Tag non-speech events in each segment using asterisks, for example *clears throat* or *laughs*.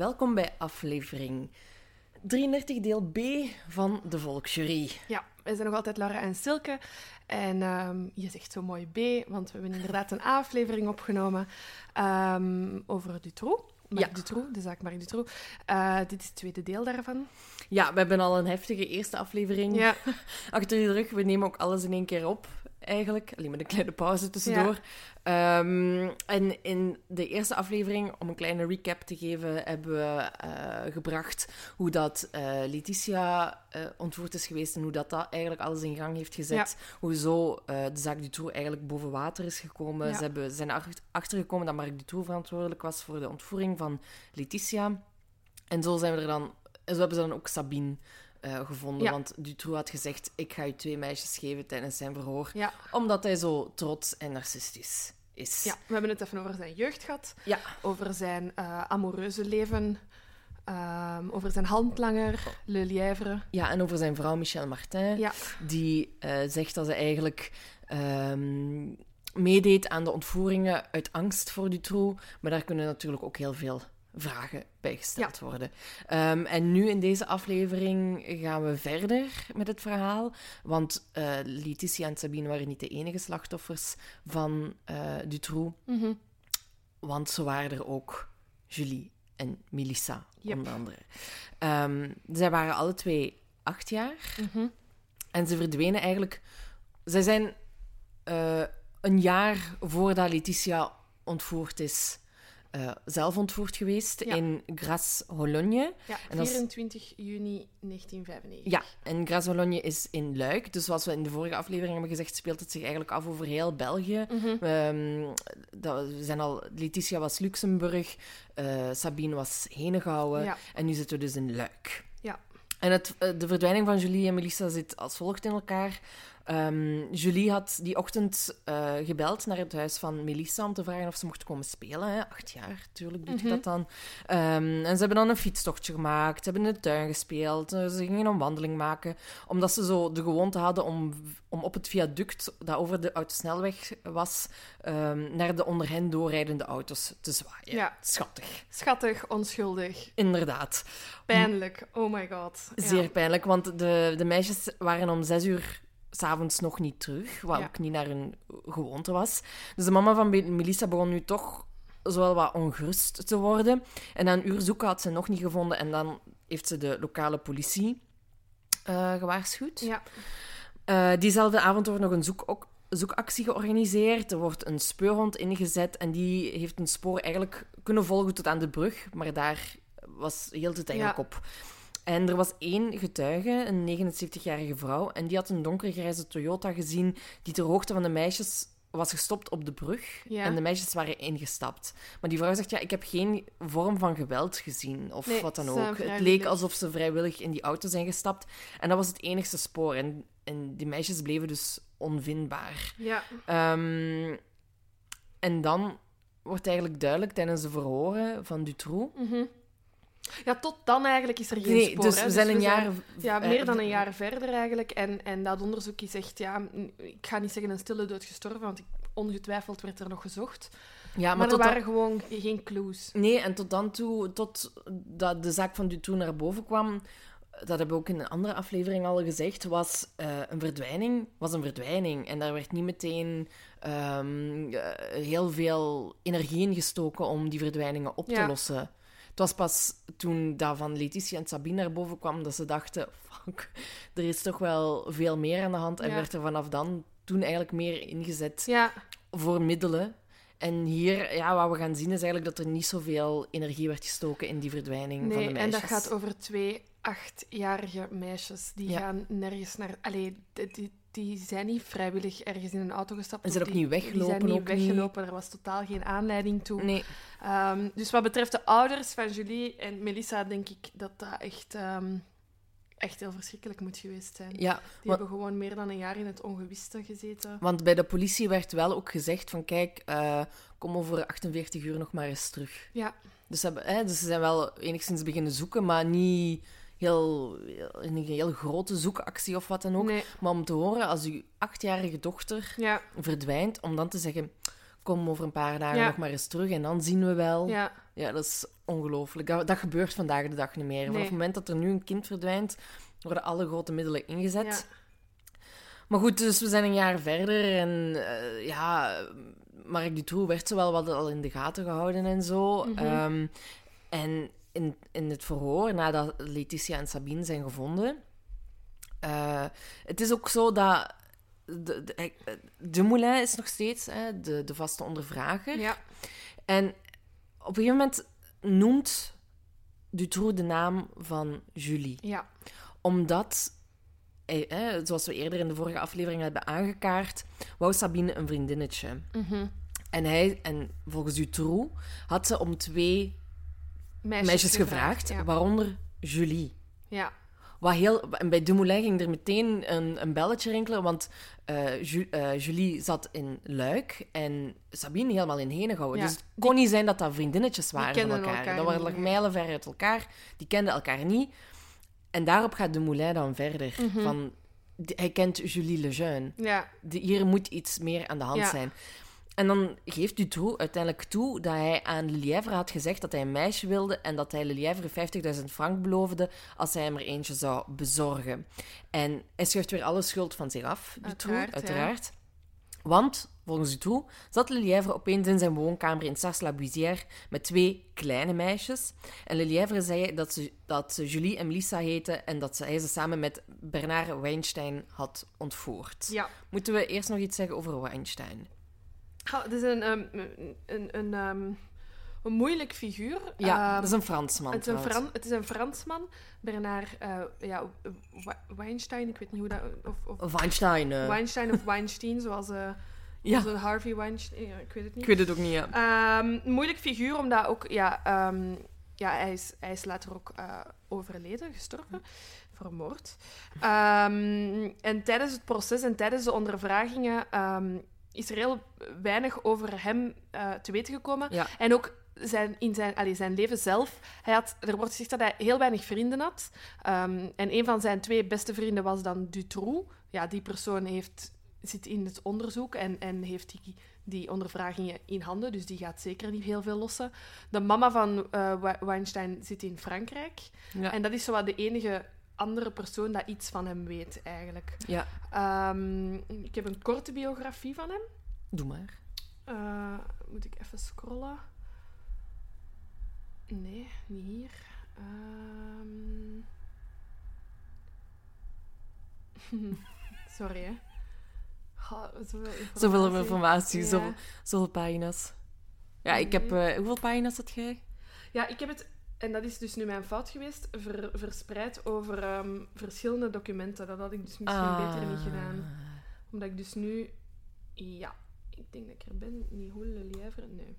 Welkom bij aflevering 33 deel B van de Volksjury. Ja, wij zijn nog altijd Laura en Silke. En ehm, je zegt zo mooi B, want we hebben inderdaad een aflevering opgenomen ehm, over Dutroux. Marc Ja. Dutroux, de zaak Marc Dutroux. Eh, dit is het tweede deel daarvan. Ja, we hebben al een heftige eerste aflevering Ja, *laughs* achter de rug. We nemen ook alles in één keer op, eigenlijk. Alleen met een kleine pauze tussendoor. Ehm, en in de eerste aflevering, om een kleine recap te geven, hebben we eh, gebracht hoe dat eh, Letitia eh, ontvoerd is geweest en hoe dat, dat eigenlijk alles in gang heeft gezet. Hoe zo eh, de zaak Dutroux eigenlijk boven water is gekomen. Ja. Ze hebben, zijn er achtergekomen dat Marc Dutroux verantwoordelijk was voor de ontvoering van Letitia. En zo zijn we er dan... en Zo hebben ze dan ook Sabine eh, gevonden. Ja. Want Dutroux had gezegd, ik ga je twee meisjes geven tijdens zijn verhoor. ja, Omdat hij zo trots en narcistisch is. ja, we hebben het even over zijn jeugd gehad. Ja. Over zijn eh, amoureuze leven. ehm, over zijn handlanger, Le Lièvre. Ja, en over zijn vrouw Michel Martin, Ja, die eh, zegt dat ze eigenlijk ehm, meedeed aan de ontvoeringen uit angst voor Dutroux. Maar daar kunnen natuurlijk ook heel veel vragen bij gesteld worden. Ehm, en nu in deze aflevering gaan we verder met het verhaal. Want eh Letitia en Sabine waren niet de enige slachtoffers van eh Dutroux. mhm. Want zo waren er ook Julie en Melissa, Yep. onder andere. Ehm, zij waren alle twee acht jaar. Mhm. En ze verdwenen eigenlijk... Zij zijn eh, een jaar voordat Letitia ontvoerd is... eh, zelf ontvoerd geweest Ja. in Gras-Hologne. ja En dat is- 24 juni 1995. Ja, en Gras-Hologne is in Luik. Dus zoals we in de vorige aflevering hebben gezegd, speelt het zich eigenlijk af over heel België. Mhm. Ehm, dat, we zijn al, Letitia was Luxemburg, eh, Sabine was Henegouwen Ja. en nu zitten we dus in Luik. Ja. En het, eh, de verdwijning van Julie en Melissa zit als volgt in elkaar. Ehm, Julie had die ochtend eh, gebeld naar het huis van Melissa om te vragen of ze mocht komen spelen. Hè. Acht jaar, tuurlijk doet je Mhm. dat dan. Ehm, en ze hebben dan een fietstochtje gemaakt, ze hebben in de tuin gespeeld, eh, ze gingen een wandeling maken, omdat ze zo de gewoonte hadden om, om op het viaduct dat over de autosnelweg was, ehm, naar de onder hen doorrijdende auto's te zwaaien. Ja. Schattig. Schattig, onschuldig, Inderdaad. pijnlijk. Oh my god. Ja. Zeer pijnlijk, want de, de meisjes waren om zes uur s'avonds nog niet terug, wat Ja. ook niet naar hun gewoonte was. Dus de mama van Melissa begon nu toch zo wat ongerust te worden. En na een uur zoeken had ze nog niet gevonden en dan heeft ze de lokale politie eh, gewaarschuwd. Ja. Eh, diezelfde avond wordt nog een zoek ook- zoekactie georganiseerd. Er wordt een speurhond ingezet en die heeft een spoor eigenlijk kunnen volgen tot aan de brug, maar daar was, hield het eigenlijk Ja. op. En er was één getuige, een 79-jarige vrouw, en die had een donkergrijze Toyota gezien die ter hoogte van de meisjes was gestopt op de brug Ja. en de meisjes waren ingestapt. Maar die vrouw zegt, ja, ik heb geen vorm van geweld gezien of Nee, wat dan ook. Het leek alsof ze vrijwillig in die auto zijn gestapt. En dat was het enigste spoor. En, en die meisjes bleven dus onvindbaar. Ja. Ehm, en dan wordt eigenlijk duidelijk tijdens de verhoren van Dutroux... Mhm. Ja, tot dan eigenlijk is er geen Nee, spoor. dus hè. we zijn een jaar... Ja, eh, meer dan een jaar verder eigenlijk. En, en dat onderzoek is echt, ja, ik ga niet zeggen een stille dood gestorven, want ik- ongetwijfeld werd er nog gezocht. Ja, maar, er dan- waren gewoon geen clues. Nee, en tot dan toe, tot dat de zaak van Dutroux naar boven kwam, dat hebben we ook in een andere aflevering al gezegd, was eh, een verdwijning, was een verdwijning. En daar werd niet meteen ehm, eh, heel veel energie in gestoken om die verdwijningen op te Ja. lossen. Het was pas toen dat van Letitia en Sabine naar boven kwam, dat ze dachten, fuck, er is toch wel veel meer aan de hand. En Ja. werd er vanaf dan toen eigenlijk meer ingezet Ja, voor middelen. En hier, ja, wat we gaan zien is eigenlijk dat er niet zoveel energie werd gestoken in die verdwijning van de nee, en meisjes. dat gaat over twee achtjarige meisjes. Die Ja. gaan nergens naar... Allee, die, die, die zijn niet vrijwillig ergens in een auto gestapt. En zijn ook die- niet weggelopen, Die zijn niet weggelopen, er was totaal geen aanleiding toe. Nee, Ehm, dus wat betreft de ouders van Julie en Melissa, denk ik dat dat echt, ehm, echt heel verschrikkelijk moet geweest zijn. ja, Die want, hebben gewoon meer dan een jaar in het ongewiste gezeten. want bij de politie werd wel ook gezegd van kijk, eh, kom over 48 uur nog maar eens terug. Ja, Dus hebben, hè, dus ze zijn wel enigszins beginnen zoeken, maar niet heel, een heel grote zoekactie of wat dan ook. nee, Maar om te horen als uw achtjarige dochter ja, verdwijnt, om dan te zeggen, kom over een paar dagen Ja. nog maar eens terug en dan zien we wel. ja, Ja, dat is ongelooflijk. Dat, dat gebeurt vandaag de dag niet meer. Vanaf Nee. het moment dat er nu een kind verdwijnt, worden alle grote middelen ingezet. ja. Maar goed, dus we zijn een jaar verder en eh, ja, Mark Dutroux werd zo wel wat al in de gaten gehouden en zo. Mhm. Ehm, en in, in het verhoor, nadat Letitia en Sabine zijn gevonden, eh, het is ook zo dat de, de, Moulin is nog steeds hè, de, de vaste ondervrager. ja. En op een gegeven moment noemt Dutroux de naam van Julie. ja. Omdat, hè, zoals we eerder in de vorige aflevering hebben aangekaart, wou Sabine een vriendinnetje. Mhm. En, hij, en volgens Dutroux had ze om twee Meisjes, meisjes gevraagd, Ja. waaronder Julie. ja. Wat heel, en bij Dumoulin ging er meteen een, een belletje rinkelen, want eh, Ju- eh, Julie zat in Luik en Sabine helemaal in Henegouwen. Ja, Dus het kon niet zijn dat dat vriendinnetjes waren van elkaar. elkaar dat waren niet, lag nee. mijlenver uit elkaar. Die kenden elkaar niet. En daarop gaat Dumoulin dan verder. Mhm. van, hij kent Julie Lejeune. Ja, De, hier moet iets meer aan de hand Ja. zijn. En dan geeft Dutroux uiteindelijk toe dat hij aan Lelièvre had gezegd dat hij een meisje wilde en dat hij Lelièvre 50.000 frank beloofde als hij hem er eentje zou bezorgen. En hij schuift weer alle schuld van zich af, Dutroux, Uiteraard, uiteraard. ja. Want, volgens Dutroux, zat Lelièvre opeens in zijn woonkamer in Sars-la-Buisière met twee kleine meisjes. En Lelièvre zei dat ze, dat ze Julie en Melissa heten en dat ze, hij ze samen met Bernard Weinstein had ontvoerd. ja. Moeten we eerst nog iets zeggen over Weinstein? Het is een, ehm, een, een, ehm, een moeilijk figuur. Ja, Ehm, dat is een Fransman. het, is een. Fran- het is een Fransman, Bernard eh, ja, Weinstein, ik weet niet hoe dat... Of, of Weinstein. eh. Weinstein of Weinstein, zoals *laughs* Ja. onze Harvey Weinstein. Ja, ik weet het niet. Ik weet het ook niet, ja. Een moeilijk figuur, omdat ook... Ja, ja hij, is, hij is later ook overleden, gestorven. Vermoord. En tijdens het proces en tijdens de ondervragingen is er heel weinig over hem eh, te weten gekomen. Ja. En ook zijn, in zijn, zijn leven zelf. Hij had, er wordt gezegd dat hij heel weinig vrienden had. Ehm, en een van zijn twee beste vrienden was dan Dutroux. Ja, die persoon heeft, zit in het onderzoek en, en heeft die, die ondervragingen in handen. Dus die gaat zeker niet heel veel lossen. De mama van eh, We- Weinstein zit in Frankrijk. Ja. En dat is zowat de enige andere persoon dat iets van hem weet, eigenlijk. ja, Ehm, ik heb een korte biografie van hem. doe maar. Eh, moet ik even scrollen? Nee, niet hier. Ehm. *laughs* Sorry, hè. Goh, zoveel informatie. Zoveel informatie, Ja. zoveel, zoveel pagina's. Ja, ik heb... Nee. eh, hoeveel pagina's had jij? Ja, ik heb het, en dat is dus nu mijn fout geweest, ver- verspreid over ehm, verschillende documenten. Dat had ik dus misschien Ah. beter niet gedaan. Omdat ik dus nu... Ja, ik denk dat ik er ben. Niet hoe lièvre? Nee.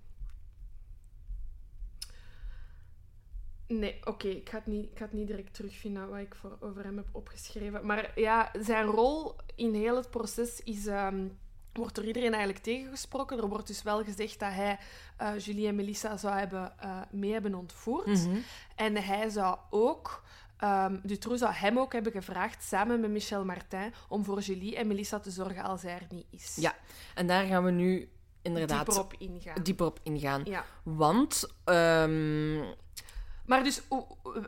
Nee, oké. ik, ga het niet- ik ga het niet direct terugvinden wat ik voor, over hem heb opgeschreven. Maar ja, zijn rol in heel het proces is... ehm, wordt door iedereen eigenlijk tegengesproken. Er wordt dus wel gezegd dat hij eh, Julie en Melissa zou hebben, eh, mee hebben ontvoerd. Mhm. En hij zou ook, ehm Dutroux zou hem ook hebben gevraagd, samen met Michel Martin, om voor Julie en Melissa te zorgen als hij er niet is. Ja, en daar gaan we nu inderdaad dieper op ingaan. dieper op ingaan. Ja. Want, ehm, Maar dus,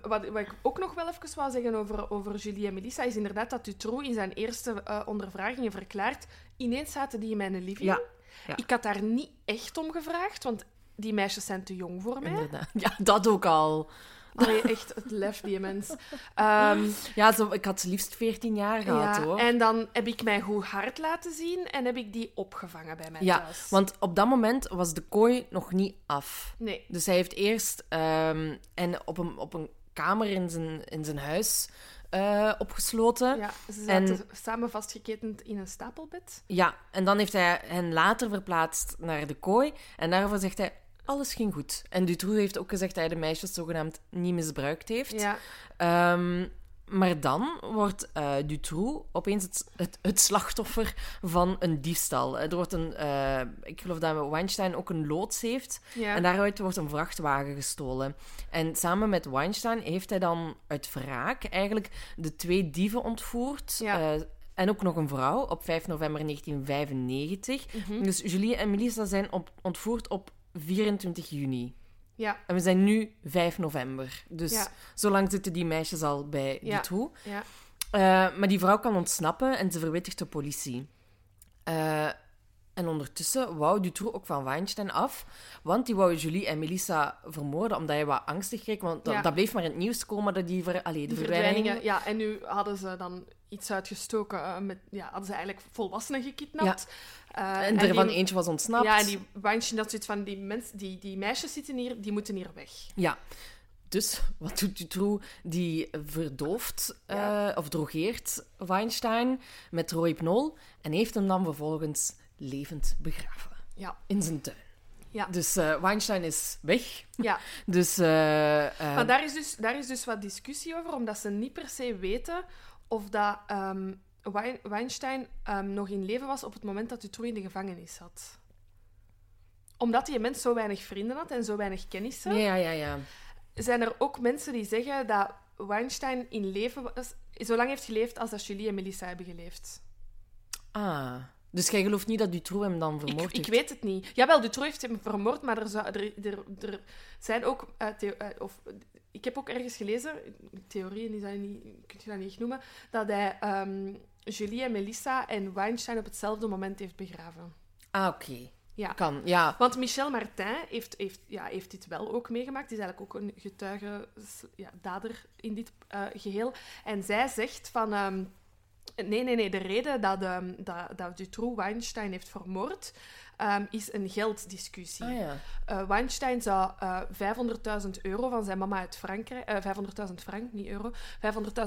wat, wat ik ook nog wel even wou zeggen over, over Julie en Melissa, is inderdaad dat Dutroux in zijn eerste eh, ondervragingen verklaart, ineens zaten die in mijn living. Ja, ja. Ik had daar niet echt om gevraagd, want die meisjes zijn te jong voor mij. inderdaad. Ja, dat ook al. Allee, echt, het lef, die mens. Ehm, Ja, zo, ik had liefst 14 jaar gehad, ja, hoor. En dan heb ik mijn goed hart laten zien en heb ik die opgevangen bij mij Ja, thuis. want op dat moment was de kooi nog niet af. Nee. Dus hij heeft eerst ehm, en op, een, op een kamer in zijn, in zijn huis eh, opgesloten. Ja. Ja, ze zaten samen vastgeketend in een stapelbed. en dan heeft hij hen later verplaatst naar de kooi. En daarvoor zegt hij, alles ging goed. En Dutroux heeft ook gezegd dat hij de meisjes zogenaamd niet misbruikt heeft. Ja, Ehm, maar dan wordt eh Dutroux opeens het, het, het slachtoffer van een diefstal. Er wordt een, eh, ik geloof dat Weinstein ook een loods heeft. ja. En daaruit wordt een vrachtwagen gestolen. En samen met Weinstein heeft hij dan uit wraak eigenlijk de twee dieven ontvoerd. Ja. eh, en ook nog een vrouw op 5 november 1995. Mhm. Dus Julie en Melissa zijn op, ontvoerd op 24 juni. ja, En we zijn nu 5 november. Dus Ja. zo lang zitten die meisjes al bij Ja. Dutroux. ja. Eh, maar die vrouw kan ontsnappen en ze verwittigt de politie. Eh, en ondertussen wou Dutroux ook van Weinstein af, want die wou Julie en Melissa vermoorden, omdat hij wat angstig kreeg. Want dat, Ja. dat bleef maar in het nieuws komen, dat die, ver, allee, de Die verdwijningen... Ja, en nu hadden ze dan iets uitgestoken eh, met... Ja, hadden ze eigenlijk volwassenen gekidnapt. Eh, En er van die- eentje was ontsnapt. Ja, en die Weinstein had zoiets van, die, mens, die, die meisjes zitten hier, die moeten hier weg. Ja. Dus wat doet Dutroux? Die verdooft eh, of drogeert Weinstein met rohypnol en heeft hem dan vervolgens levend begraven Ja, in zijn tuin. ja, Dus eh, Weinstein is weg. ja. *laughs* Dus Maar daar is, dus, daar is dus wat discussie over, omdat ze niet per se weten of dat ehm, Weinstein ehm, nog in leven was op het moment dat Dutroux in de gevangenis zat. Omdat die mens zo weinig vrienden had en zo weinig kennissen, ja, ja, ja. zijn er ook mensen die zeggen dat Weinstein in leven was, zo lang heeft geleefd als dat Julie en Melissa hebben geleefd. Ah, dus jij gelooft niet dat Dutroux hem dan Ik, vermoord ik heeft? weet het niet. Jawel, Dutroux heeft hem vermoord, maar er, zou, er, er, er zijn ook... eh, eh, of, ik heb ook ergens gelezen, theorieën is dat niet, kun je dat niet echt noemen, dat hij ehm, Julie en Melissa en Weinstein op hetzelfde moment heeft begraven. Ah, oké. Ja. Kan, ja. Want Michel Martin heeft, heeft, ja, heeft dit wel ook meegemaakt. Die is eigenlijk ook een getuige, ja, dader in dit eh, geheel. En zij zegt van... ehm, nee, nee, nee. De reden dat, ehm, dat, dat Dutroux Weinstein heeft vermoord... ehm, is een gelddiscussie. Ah, ja. Eh, Weinstein zou eh 500.000 euro van zijn mama uit Frankrijk... eh 500.000 frank, niet euro.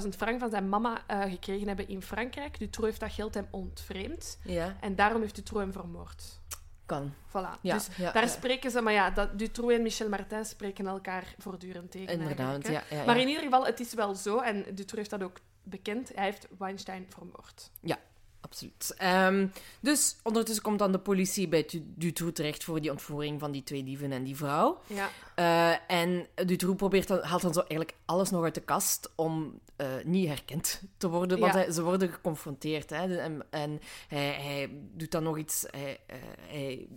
500.000 frank van zijn mama gekregen hebben in Frankrijk. Dutroux heeft dat geld hem ontvreemd. Ja, En daarom heeft Dutroux hem vermoord. kan. Voilà. Ja, dus ja, daar ja. spreken ze... Maar ja, dat, Dutroux en Michel Martin spreken elkaar voortdurend tegen. Inderdaad, ja, ja, ja. Maar in ieder geval, het is wel zo. En Dutroux heeft dat ook bekend. Hij heeft Weinstein vermoord. Absoluut. Ehm, dus ondertussen komt dan de politie bij Du- Dutroux terecht voor die ontvoering van die twee dieven en die vrouw. Ja. Eh, en Dutroux probeert dan, haalt dan zo eigenlijk alles nog uit de kast om eh, niet herkend te worden. Want Ja. hij- ze worden geconfronteerd. Hè, en en hij, hij doet dan nog iets... Hij, eh, hij,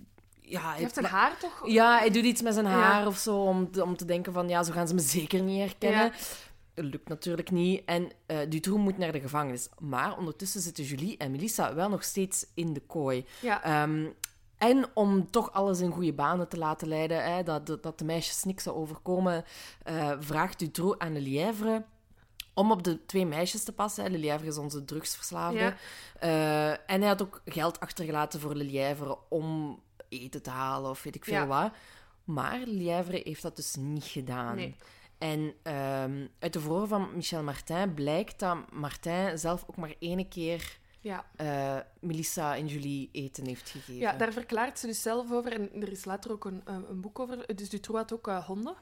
ja, Hij heeft zijn haar toch... Ja, hij doet iets met zijn Ja. haar of zo, om, te- om te denken van, ja, zo gaan ze me zeker niet herkennen. Lukt natuurlijk niet. En eh Dutroux moet naar de gevangenis. Maar ondertussen zitten Julie en Melissa wel nog steeds in de kooi. Ja. Ehm, en om toch alles in goede banen te laten leiden, hè, dat, dat, de meisjes niks zou overkomen, eh, vraagt Dutroux aan de Lièvre om op de twee meisjes te passen. Hè. Le Lièvre is onze drugsverslaafde. Ja. Eh, en hij had ook geld achtergelaten voor Le Lièvre om eten te halen of weet ik veel Ja. wat. Maar Le Lièvre heeft dat dus niet gedaan. Nee. En ehm, uit de verhoor van Michel Martin blijkt dat Martin zelf ook maar één keer Ja. eh, Melissa en Julie eten heeft gegeven. ja, daar verklaart ze dus zelf over. En er is later ook een, een, een boek over. Dus Dutroux had ook eh, honden.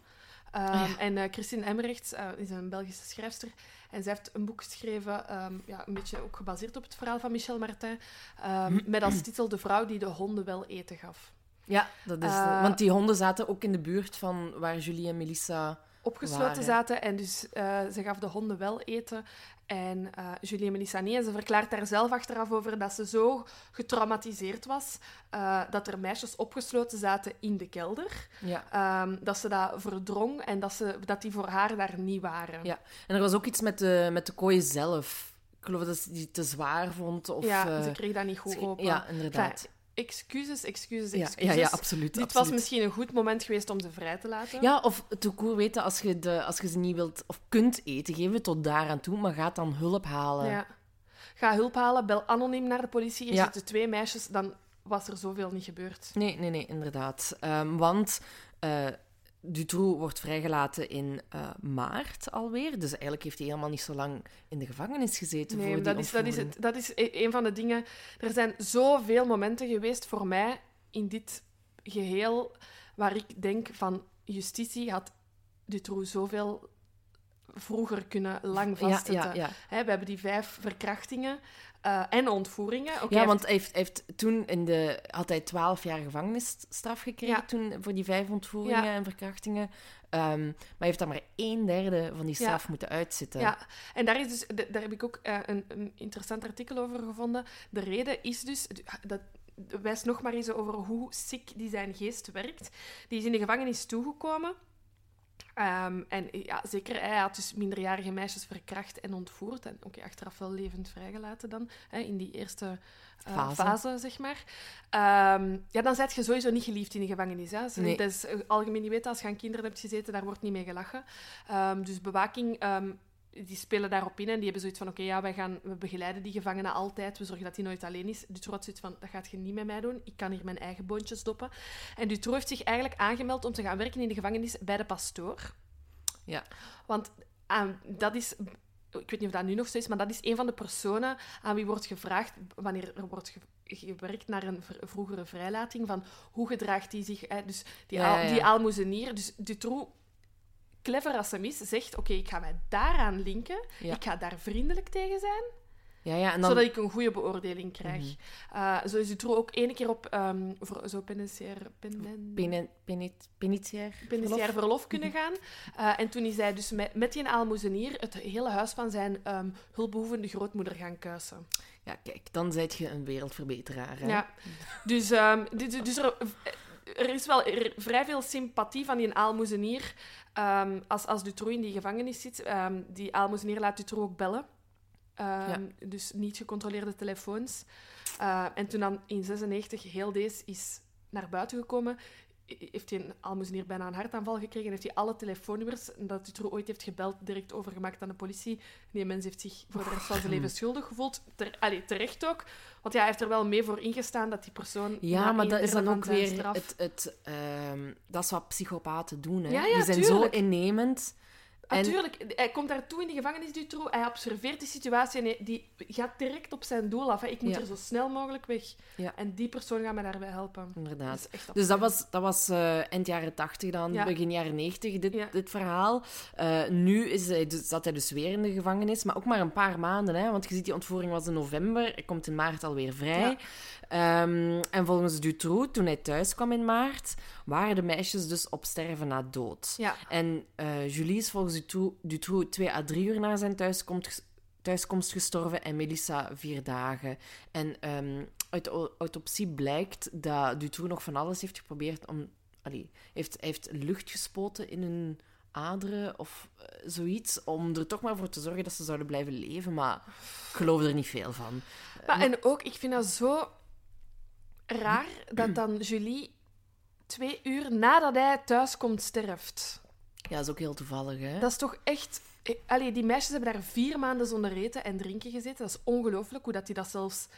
Ehm, Ah, ja. En eh, Christine Emmerrechts eh, is een Belgische schrijfster. En zij heeft een boek geschreven, ehm, ja, een beetje ook gebaseerd op het verhaal van Michel Martin. *clears throat* met als titel De vrouw die de honden wel eten gaf. Ja, dat is Eh, want die honden zaten ook in de buurt van waar Julie en Melissa opgesloten Waar, zaten. En dus eh, ze gaf de honden wel eten. En eh Julie en Melissa niet. En ze verklaart daar zelf achteraf over dat ze zo getraumatiseerd was eh, dat er meisjes opgesloten zaten in de kelder. Ja. Ehm, dat ze dat verdrong en dat, ze, dat die voor haar daar niet waren. Ja. En er was ook iets met de, met de kooi zelf. Ik geloof dat ze die te zwaar vond. Of, Ja, ze kreeg dat niet goed ze- open. Ja, inderdaad. Enfin, excuses, excuses, excuses. ja, ja, absoluut. Dit absoluut. was misschien een goed moment geweest om ze vrij te laten. Ja, of te koer weten, als je, de, als je ze niet wilt of kunt eten, geef het tot daaraan toe, maar ga dan hulp halen. Ja. Ga hulp halen, bel anoniem naar de politie. Er Ja. zitten twee meisjes, dan was er zoveel niet gebeurd. Nee, nee, nee, inderdaad. Ehm, want eh Dutroux wordt vrijgelaten in eh, maart alweer. Dus eigenlijk heeft hij helemaal niet zo lang in de gevangenis gezeten Nee, voor die dat is, dat, is het, dat is e- een van de dingen. Er zijn zoveel momenten geweest voor mij in dit geheel waar ik denk van justitie had Dutroux zoveel vroeger kunnen lang vastzetten. ja, ja. Hè, we hebben die vijf verkrachtingen eh, en ontvoeringen. Ja, want hij heeft, heeft toen in de, had hij 12 jaar gevangenisstraf gekregen Ja. toen, voor die vijf ontvoeringen Ja. en verkrachtingen. Ehm, maar hij heeft dan maar een derde van die Ja. straf moeten uitzitten. Ja, en daar, is dus, daar heb ik ook eh, een, een interessant artikel over gevonden. De reden is dus, dat wijst nog maar eens over hoe sick die zijn geest werkt. Die is in de gevangenis toegekomen. Ehm, en ja, zeker, hij had dus minderjarige meisjes verkracht en ontvoerd. En oké, achteraf wel levend vrijgelaten dan, hè, in die eerste eh, Fase. fase. zeg maar. Ehm, ja, dan zijt je sowieso niet geliefd in de gevangenis. Hè. Nee. Dat is eh, algemeen niet weten, als je aan kinderen hebt gezeten, daar wordt niet mee gelachen. Ehm, dus bewaking, die spelen daarop in en die hebben zoiets van, oké, ja, wij gaan, we begeleiden die gevangene altijd, we zorgen dat hij nooit alleen is. Dutroux had zoiets van, dat gaat je niet met mij doen, ik kan hier mijn eigen boontjes doppen. En Dutroux heeft zich eigenlijk aangemeld om te gaan werken in de gevangenis bij de pastoor. Ja. Want aan, dat is... Ik weet niet of dat nu nog zo is, maar dat is een van de personen aan wie wordt gevraagd, wanneer er wordt ge- gewerkt naar een vroegere vrijlating, van hoe gedraagt hij zich... Hè? Dus die, Ja, al- ja, ja. die aalmoezenier. Dus Dutroux, clever als hem is, zegt, oké, ik ga mij daaraan linken, Ja. ik ga daar vriendelijk tegen zijn, Ja, ja, en dan... zodat ik een goede beoordeling krijg. Mhm. Eh, zo is Dutroux ook ene keer op ehm, voor, zo penitentiair... pen- penitentiair penitentiair verlof. verlof kunnen gaan. Eh, en toen is hij dus met, met die aalmoezenier het hele huis van zijn ehm, hulpbehoevende grootmoeder gaan kuisen. Ja, kijk, dan zijt je een wereldverbeteraar. Hè? Ja. Dus, ehm, dus, dus er, er is wel er- vrij veel sympathie van die aalmoezenier ehm, als, als Dutroux in die gevangenis zit. Ehm, die aalmoezenier laat Dutroux ook bellen. Ehm, Dus niet gecontroleerde telefoons. En toen dan in 96 heel deze is naar buiten gekomen, heeft hij een aalmoezenier bijna een hartaanval gekregen en heeft hij alle telefoonnummers dat Dutroux ooit heeft gebeld direct overgemaakt aan de politie. Die mens heeft zich voor de rest van zijn leven *laughs* schuldig gevoeld. Ter, allee, terecht ook. Want ja, hij heeft er wel mee voor ingestaan dat die persoon... Ja, maar dat is dan ook weer straf- het... het ehm, dat is wat psychopaten doen, hè. Ja, ja, Die zijn tuurlijk. zo innemend. En- Natuurlijk, hij komt daartoe in de gevangenis, Dutroux. Hij observeert die situatie en hij, die gaat direct op zijn doel af. Hè. Ik moet Ja. er zo snel mogelijk weg. Ja. En die persoon gaat mij daarbij helpen. Inderdaad. Dat Dus dat was, dat was eh, eind jaren 80 dan, Ja. begin jaren 90, dit, dit verhaal. Eh, nu is hij, dus, zat hij dus weer in de gevangenis, maar ook maar een paar maanden. Hè, want je ziet, die ontvoering was in november, hij komt in maart alweer vrij. Ehm, en volgens Dutroux, toen hij thuis kwam in maart, waren de meisjes dus op sterven na dood. Ja. En eh, Julie is volgens Dutroux, Dutroux twee à drie uur na zijn thuiskomst, thuiskomst gestorven en Melissa vier dagen. En ehm, uit de au- autopsie blijkt dat Dutroux nog van alles heeft geprobeerd om... Allee, heeft, heeft lucht gespoten in hun aderen of eh, zoiets, om er toch maar voor te zorgen dat ze zouden blijven leven. Maar ik geloof er niet veel van. Maar, en ook, ik vind dat zo raar dat dan Julie twee uur nadat hij thuis komt sterft. Ja, dat is ook heel toevallig, hè? Dat is toch echt... eh, Allee, die meisjes hebben daar vier maanden zonder eten en drinken gezeten. Dat is ongelooflijk hoe dat die dat zelfs...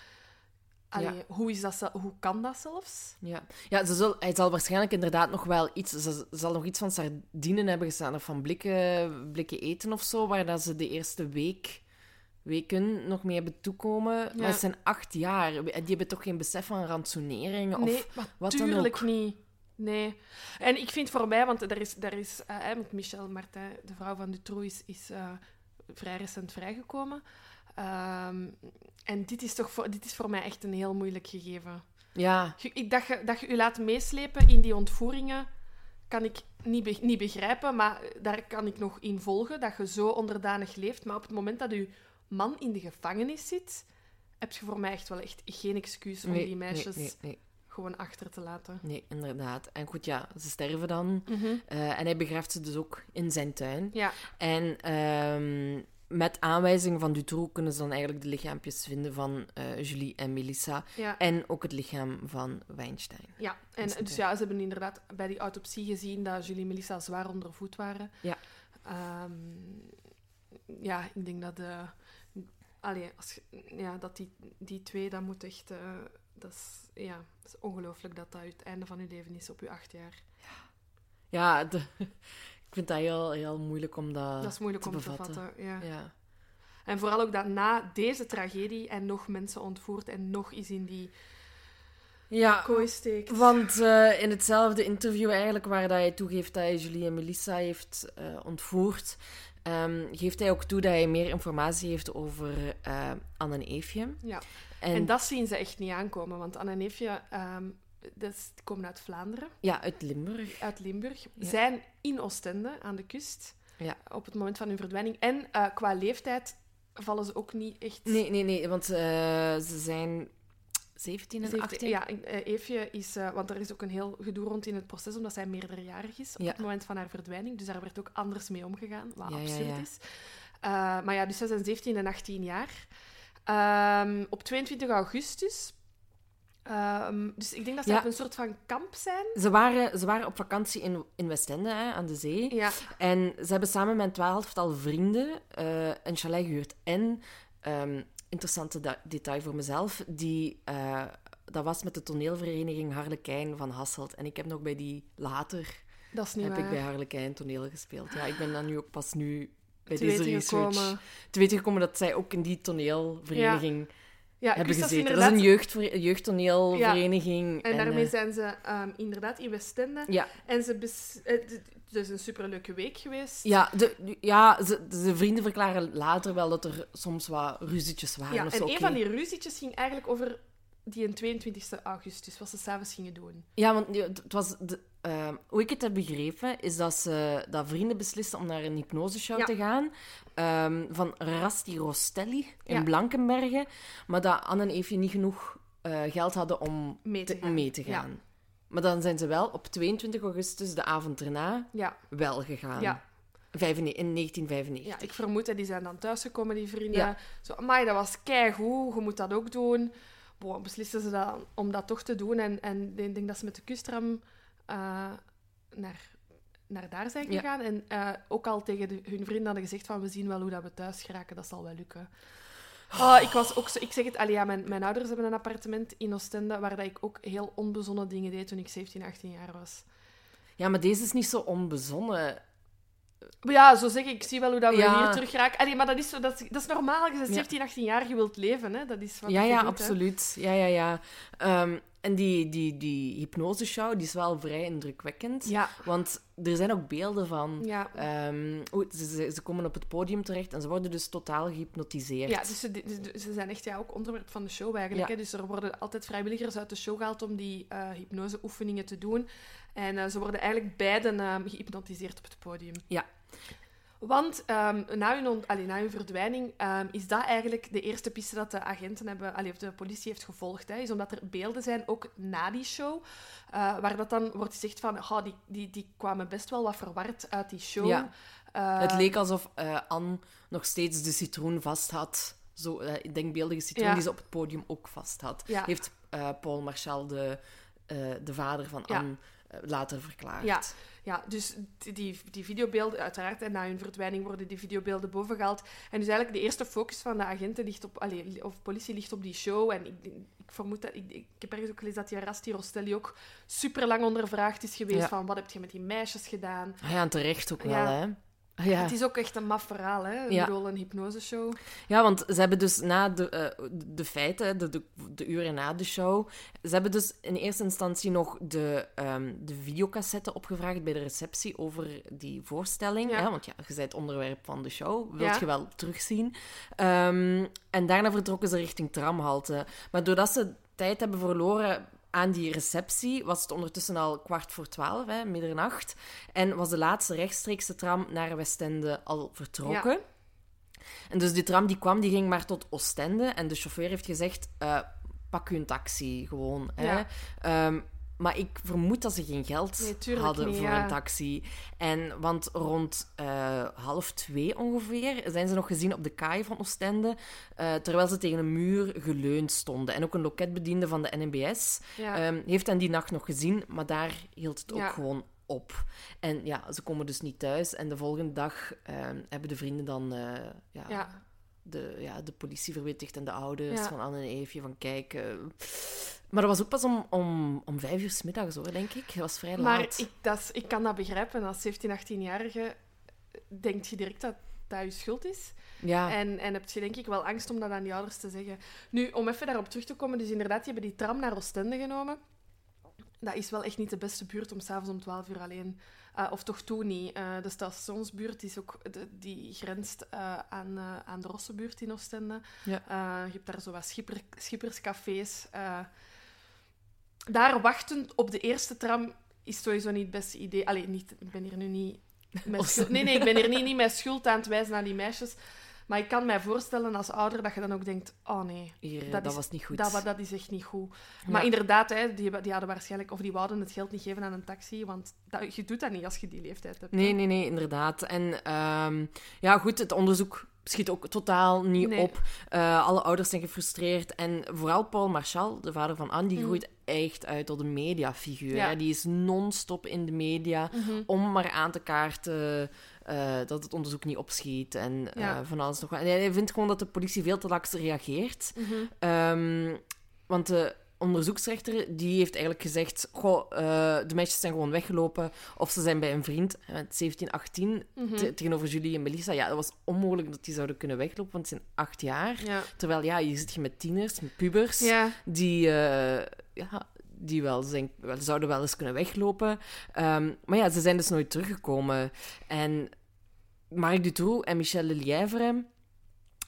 Allee, Ja. hoe, is dat, hoe kan dat zelfs? Ja, ja ze zal, hij zal waarschijnlijk inderdaad nog wel iets... Ze zal nog iets van sardinen hebben gestaan of van blikken, blikken eten of zo, waar dat ze de eerste week, weken nog mee hebben toekomen. Ja. Maar het zijn acht jaar. Die hebben toch geen besef van rantsoenering? Of... nee, wat dan ook. niet. Nee. En ik vind voor mij, want er is, er is eh, met Michel Martin, de vrouw van Dutroux, is, is eh, vrij recent vrijgekomen. Ehm, en dit is toch voor, dit is voor mij echt een heel moeilijk gegeven. Ja, ik, dat, je, dat je je laat meeslepen in die ontvoeringen, kan ik niet, be- niet begrijpen, maar daar kan ik nog in volgen, dat je zo onderdanig leeft. Maar op het moment dat je man in de gevangenis zit, heb je voor mij echt wel echt geen excuus om Nee, die meisjes Nee, nee, gewoon achter te laten. nee, inderdaad. En goed, ja, ze sterven dan. Mhm. Eh, en hij begraaft ze dus ook in zijn tuin. Ja, En ehm, met aanwijzing van Dutroux kunnen ze dan eigenlijk de lichaampjes vinden van eh, Julie en Melissa. ja. En ook het lichaam van Weinstein. Ja, en dus hè? ja, ze hebben inderdaad bij die autopsie gezien dat Julie en Melissa zwaar onder voet waren. Ja. Ehm, ja, ik denk dat, de, allee, als ja, dat die, die twee, dat moet echt... eh, dat is, ja, dat is ongelooflijk dat dat het einde van je leven is op je acht jaar. Ja, de- *laughs* ik vind dat heel, heel moeilijk om dat, dat is moeilijk te om te bevatten. vatten. Ja. Ja. En vooral ook dat na deze tragedie en nog mensen ontvoerd en nog eens in die Ja, kooi steekt. want eh, in hetzelfde interview eigenlijk waar dat hij toegeeft dat hij Julie en Melissa heeft eh, ontvoerd, ehm, geeft hij ook toe dat hij meer informatie heeft over eh, Anne en Eefje. Ja. En, En dat zien ze echt niet aankomen, want Anne en Neefje ehm, dat is- die komen uit Vlaanderen. Ja, uit Limburg. uit Limburg, Ja. zijn in Oostende aan de kust Ja. op het moment van hun verdwijning. En eh, qua leeftijd vallen ze ook niet echt. Nee, nee, nee, want eh, ze zijn 17 en Ze heeft- 18. Ja, Eefje is, eh, want er is ook een heel gedoe rond in het proces, omdat zij meerderjarig is op Ja. het moment van haar verdwijning. Dus daar werd ook anders mee omgegaan, wat Ja, absurd ja. is. Maar ja, dus zij zijn 17 en 18 jaar. Ehm, op 22 augustus. ehm, dus ik denk dat ze Ja. op een soort van kamp zijn. Ze, waren, ze waren op vakantie in, in Westende, hè, aan de zee. Ja, En ze hebben samen met een twaalftal vrienden eh, een chalet gehuurd. En, um, interessante detail voor mezelf, die, eh, dat was met de toneelvereniging Harlekijn van Hasselt. En ik heb nog bij die later, dat is niet heb waar. ik bij Harlekijn toneel gespeeld. Ja, ik ben dan nu ook pas nu bij Te deze research gekomen. te weten gekomen dat zij ook in die toneelvereniging Ja, hebben gezeten. Dat is een inderdaad- jeugdver- jeugdtoneelvereniging. En daarmee eh, zijn ze ehm, inderdaad in Westende. ja, En ze bes- eh, het is een superleuke week geweest. Ja, de, ja ze, de vrienden verklaren later wel dat er soms wat ruzietjes waren. Ja, of en een van die ruzietjes ging eigenlijk over die 22 augustus, wat ze s'avonds gingen doen. Ja, want het was... De, ehm, hoe ik het heb begrepen, is dat, ze, dat vrienden beslissen om naar een hypnoseshow Ja. te gaan. ehm, van Rasti Rostelli in Ja. Blankenberge. Maar dat Anne en Eefje niet genoeg eh, geld hadden om Mee te te- gaan. mee te Ja. gaan. Maar dan zijn ze wel op 22 augustus, de avond erna, wel gegaan. ja, in 1995. ja, ik vermoed dat die zijn dan thuisgekomen, die vrienden. Zo, amai, dat was keigoed, je moet dat ook doen. Boah, beslissen ze dan om dat toch te doen. En, en ik denk dat ze met de kustram eh, naar, naar daar zijn Ja. gegaan. En eh, ook al tegen de- hun vrienden hadden gezegd van, we zien wel hoe dat we thuis geraken, dat zal wel lukken. Oh, ik, was ook zo, ik zeg het, allee, ja, mijn, mijn ouders hebben een appartement in Oostende waar dat ik ook heel onbezonnen dingen deed toen ik 17, 18 jaar was. Ja, maar deze is niet zo onbezonnen. Ja, zo zeg ik, ik zie wel hoe dat we Ja. hier terug raken. Allee, maar dat is, zo, dat, is, dat is normaal, je Ja. 17, 18 jaar je wilt leven. Hè? Dat is wat Ja, ja, doet, hè. absoluut. Ja, ja, ja. Ehm, en die, die, die hypnoseshow, die is wel vrij indrukwekkend. Ja, Want er zijn ook beelden van... ja. ehm, hoe- ze, ze, komen op het podium terecht en ze worden dus totaal gehypnotiseerd. Ja, dus ze, ze- ze zijn echt ja, ook onderwerp van de show eigenlijk. Ja. Hè? Dus er worden altijd vrijwilligers uit de show gehaald om die eh hypnoseoefeningen te doen. En eh, ze worden eigenlijk beiden ehm, gehypnotiseerd op het podium. Ja. Want ehm, na, hun allee, na hun verdwijning ehm, is dat eigenlijk de eerste piste dat de agenten hebben, allee, of de politie heeft gevolgd. Hè, is omdat er beelden zijn, ook na die show, eh, waar dat dan wordt gezegd van, "Goh, die, die, die kwamen best wel wat verward uit die show. Ja. Eh, Het leek alsof eh, Anne nog steeds de citroen vast had. Zo, denkbeeldige citroen Ja. die ze op het podium ook vast had. Ja. Heeft Paul Marchal, de, eh, de vader van Ja. Anne, eh, later verklaard. Ja, ja dus die- die, videobeelden, uiteraard, en na hun verdwijning worden die videobeelden bovengehaald. En dus eigenlijk de eerste focus van de agenten ligt op, allee, of politie ligt op die show. En ik, ik vermoed dat, ik, ik heb ergens ook gelezen dat die Rasti Rostelli ook super lang ondervraagd is geweest Ja. van wat heb je met die meisjes gedaan. Ah ja, en terecht ook wel, Ja. hè. Ja. Het is ook echt een maf verhaal, hè? Ja. bedoel, een hypnoseshow. Ja, want ze hebben dus na de, eh, de feiten, de, de, de uren na de show, ze hebben dus in eerste instantie nog de, ehm de videocassette opgevraagd bij de receptie over die voorstelling. Ja. Hè? Want ja, je bent het onderwerp van de show, wilt je wel terugzien. Ehm, en daarna vertrokken ze richting tramhalte. Maar doordat ze tijd hebben verloren aan die receptie was het ondertussen al kwart voor twaalf, hè, middernacht. En was de laatste rechtstreekse tram naar Westende al vertrokken. En dus die tram die kwam, die ging maar tot Oostende. En de chauffeur heeft gezegd, uh, pak u een taxi gewoon. Hè. Ja. Ehm, maar ik vermoed dat ze geen geld Nee, hadden niet, voor ja. een taxi. En, want rond eh, half twee ongeveer zijn ze nog gezien op de kaai van Oostende, eh, terwijl ze tegen een muur geleund stonden. En ook een loketbediende van de NMBS Ja. ehm, heeft hen die nacht nog gezien, maar daar hield het ook Ja. gewoon op. En ja, ze komen dus niet thuis. En de volgende dag ehm, hebben de vrienden dan eh, ja. De, ja, de politie verwittigd en de ouders Ja. van Anne en Eefje van kijk... eh, maar dat was ook pas om, om, om vijf uur 's middags hoor, denk ik. Het was vrij Maar laat. ik, dat is- ik kan dat begrijpen. Als 17, 18-jarige denkt je direct dat dat je schuld is. Ja, En, en heb je denk ik wel angst om dat aan die ouders te zeggen. Nu, om even daarop terug te komen. Dus inderdaad, die hebben die tram naar Oostende genomen. Dat is wel echt niet de beste buurt om s'avonds om 12 uur alleen... eh, of toch toen niet. Eh, de stationsbuurt is ook, de- die grenst eh, aan, aan de Rossenbuurt in Oostende. Ja. Je hebt daar zo wat schipper, schipperscafés. daar wachtend op de eerste tram is sowieso niet het beste idee. Allee, niet, ik ben hier nu niet... Met schuld, nee, nee, ik ben hier niet, niet met schuld aan het wijzen aan die meisjes. Maar ik kan mij voorstellen als ouder dat je dan ook denkt... Oh nee, hier, dat dat, is- was niet goed. dat, dat is echt niet goed. Ja. Maar inderdaad, hè, die, die hadden waarschijnlijk... Of die wouden het geld niet geven aan een taxi. Want dat, je doet dat niet als je die leeftijd hebt. Nee, nee, nee, inderdaad. En ehm, ja, goed, het onderzoek schiet ook totaal niet Nee. op. Eh, alle ouders zijn gefrustreerd. En vooral Paul Marchal, de vader van Anne, die Mm. groeit echt uit tot een mediafiguur. Ja. Die is non-stop in de media Mhm. om maar aan te kaarten eh, dat het onderzoek niet opschiet. En eh, Ja. van alles nog wat. En hij vindt gewoon dat de politie veel te laks reageert. Mhm. Ehm, want de onderzoeksrechter die heeft eigenlijk gezegd: Goh, eh, de meisjes zijn gewoon weggelopen of ze zijn bij een vriend. eh, Met 17, 18 Mhm. te- tegenover Julie en Melissa. Ja, dat was onmogelijk dat die zouden kunnen weglopen, want ze zijn acht jaar. Ja. Terwijl ja, hier zit je met tieners, met pubers, Ja. die, ja, die wel, zijn, wel zouden wel eens kunnen weglopen. Ehm, maar ja, ze zijn dus nooit teruggekomen. En Marc Dutroux en Michel Lelièvre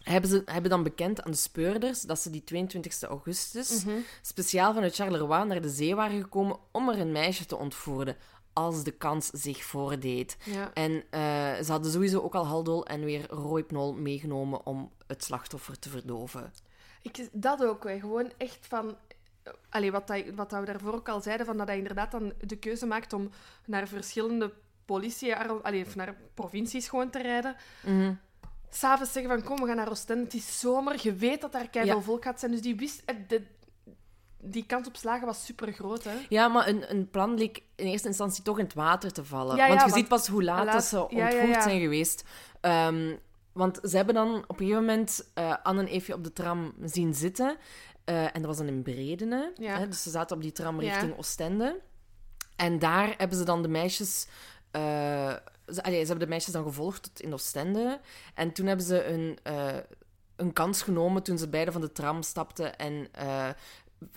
hebben, ze, hebben dan bekend aan de speurders dat ze die 22 augustus Mhm. speciaal vanuit Charleroi naar de zee waren gekomen om er een meisje te ontvoeren, als de kans zich voordeed. Ja. En eh, ze hadden sowieso ook al Haldol en weer Rohypnol meegenomen om het slachtoffer te verdoven. Ik, dat ook, hè. gewoon echt van... Allee, wat, dat, wat dat we daarvoor ook al zeiden, van dat hij inderdaad dan de keuze maakt om naar verschillende politie, allee, of naar provincies gewoon te rijden. Mhm. S'avonds zeggen van, kom, we gaan naar Oostende, het is zomer, je weet dat daar keiveel Ja. volk gaat zijn. Dus die wist... eh, De, die kans op slagen was super groot, hè. Ja, maar een, een plan leek in eerste instantie toch in het water te vallen. Ja, want ja, je ziet pas hoe laat, ze ontvoerd ja, zijn geweest. Ehm, want ze hebben dan op een gegeven moment eh, Anne en Eefje op de tram zien zitten. Eh, en dat was dan in Bredene. Ja. Hè, dus ze zaten op die tram Ja. richting Oostende. En daar hebben ze dan de meisjes... eh, ze, allee, ze hebben de meisjes dan gevolgd tot in Oostende. En toen hebben ze een, eh, een kans genomen toen ze beiden van de tram stapten en...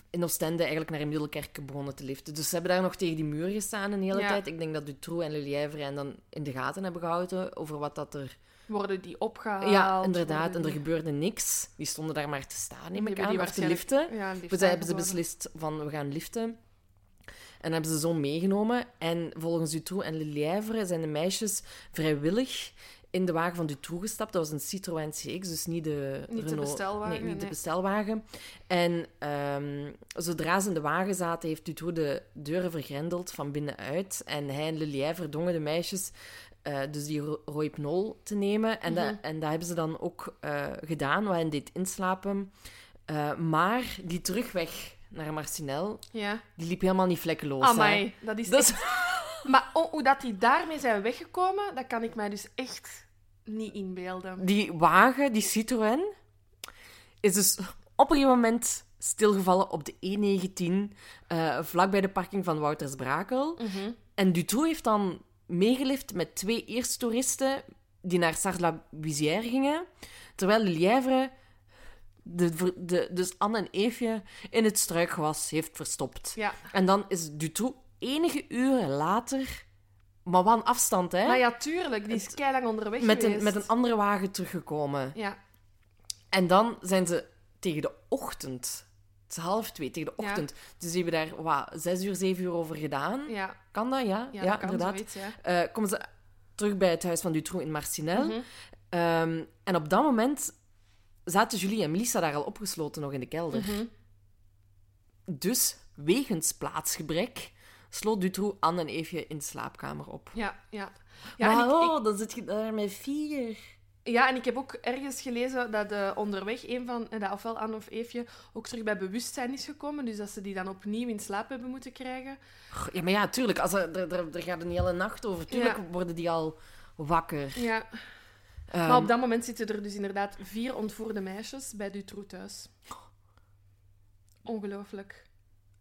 in Oostende eigenlijk naar een Middelkerk begonnen te liften. Dus ze hebben daar nog tegen die muur gestaan een hele Ja. tijd. Ik denk dat Dutroux en Lelièvre hen dan in de gaten hebben gehouden over wat dat er... Worden die opgehaald? ja, inderdaad. En er gebeurde niks. Die stonden daar maar te staan, neem ik aan, die of te liften. Ja, lift Dus hebben ze beslist van, we gaan liften. En hebben ze zo meegenomen. En volgens Dutroux en Lelièvre zijn de meisjes vrijwillig in de wagen van Dutroux gestapt. Dat was een Citroën CX, dus niet de Niet de Renault... bestelwagen, Nee, niet de bestelwagen. En ehm, zodra ze in de wagen zaten, heeft Dutroux de deuren vergrendeld van binnenuit. En hij en Lelièvre dongen de meisjes eh, dus die ro- rohypnol te nemen. En, Mhm. dat, en dat hebben ze dan ook eh, gedaan, wat hen deed inslapen. Eh, maar die terugweg naar Marcinel, Ja. die liep helemaal niet vlekkeloos. hè. Amai, dat is Dat is- echt- Maar hoe dat die daarmee zijn weggekomen, dat kan ik mij dus echt niet inbeelden. Die wagen, die Citroën, is dus op een gegeven moment stilgevallen op de E19, eh vlak bij de parking van Wouters Brakel. Mhm. En Dutroux heeft dan meegelift met twee eerste toeristen die naar Sarlat-Buisière gingen, terwijl Lelièvre de, de, dus Anne en Eefje in het struikgewas heeft verstopt. Ja. En dan is Dutroux enige uren later, maar wat een afstand, hè? Maar ja, tuurlijk, die is keilang onderweg met, geweest. een, met een andere wagen teruggekomen. Ja. En dan zijn ze tegen de ochtend is half twee, tegen de Ja. ochtend. Dus die hebben daar wat, zes uur, zeven uur over gedaan. Ja, Kan dat? Ja, ja, dat kan inderdaad. zoiets. Eh, komen ze terug bij het huis van Dutroux in Marcinelle. Mhm. Ehm, en op dat moment zaten Julie en Melissa daar al opgesloten nog in de kelder. Mhm. Dus, wegens plaatsgebrek, sloot Dutroux Anne en Eefje in de slaapkamer op. Ja, ja. Ja, maar ik- oh, dan zit je daar met vier. Ja, en ik heb ook ergens gelezen dat onderweg een van, eh, dat ofwel Anne of Eefje, ook terug bij bewustzijn is gekomen. Dus dat ze die dan opnieuw in slaap hebben moeten krijgen. Goh, Ja, maar ja, tuurlijk, als er, er, er, er gaat een hele nacht over. Tuurlijk Ja. worden die al wakker. Ja. Ehm, maar op dat moment zitten er dus inderdaad vier ontvoerde meisjes bij Dutroux thuis. Ongelooflijk.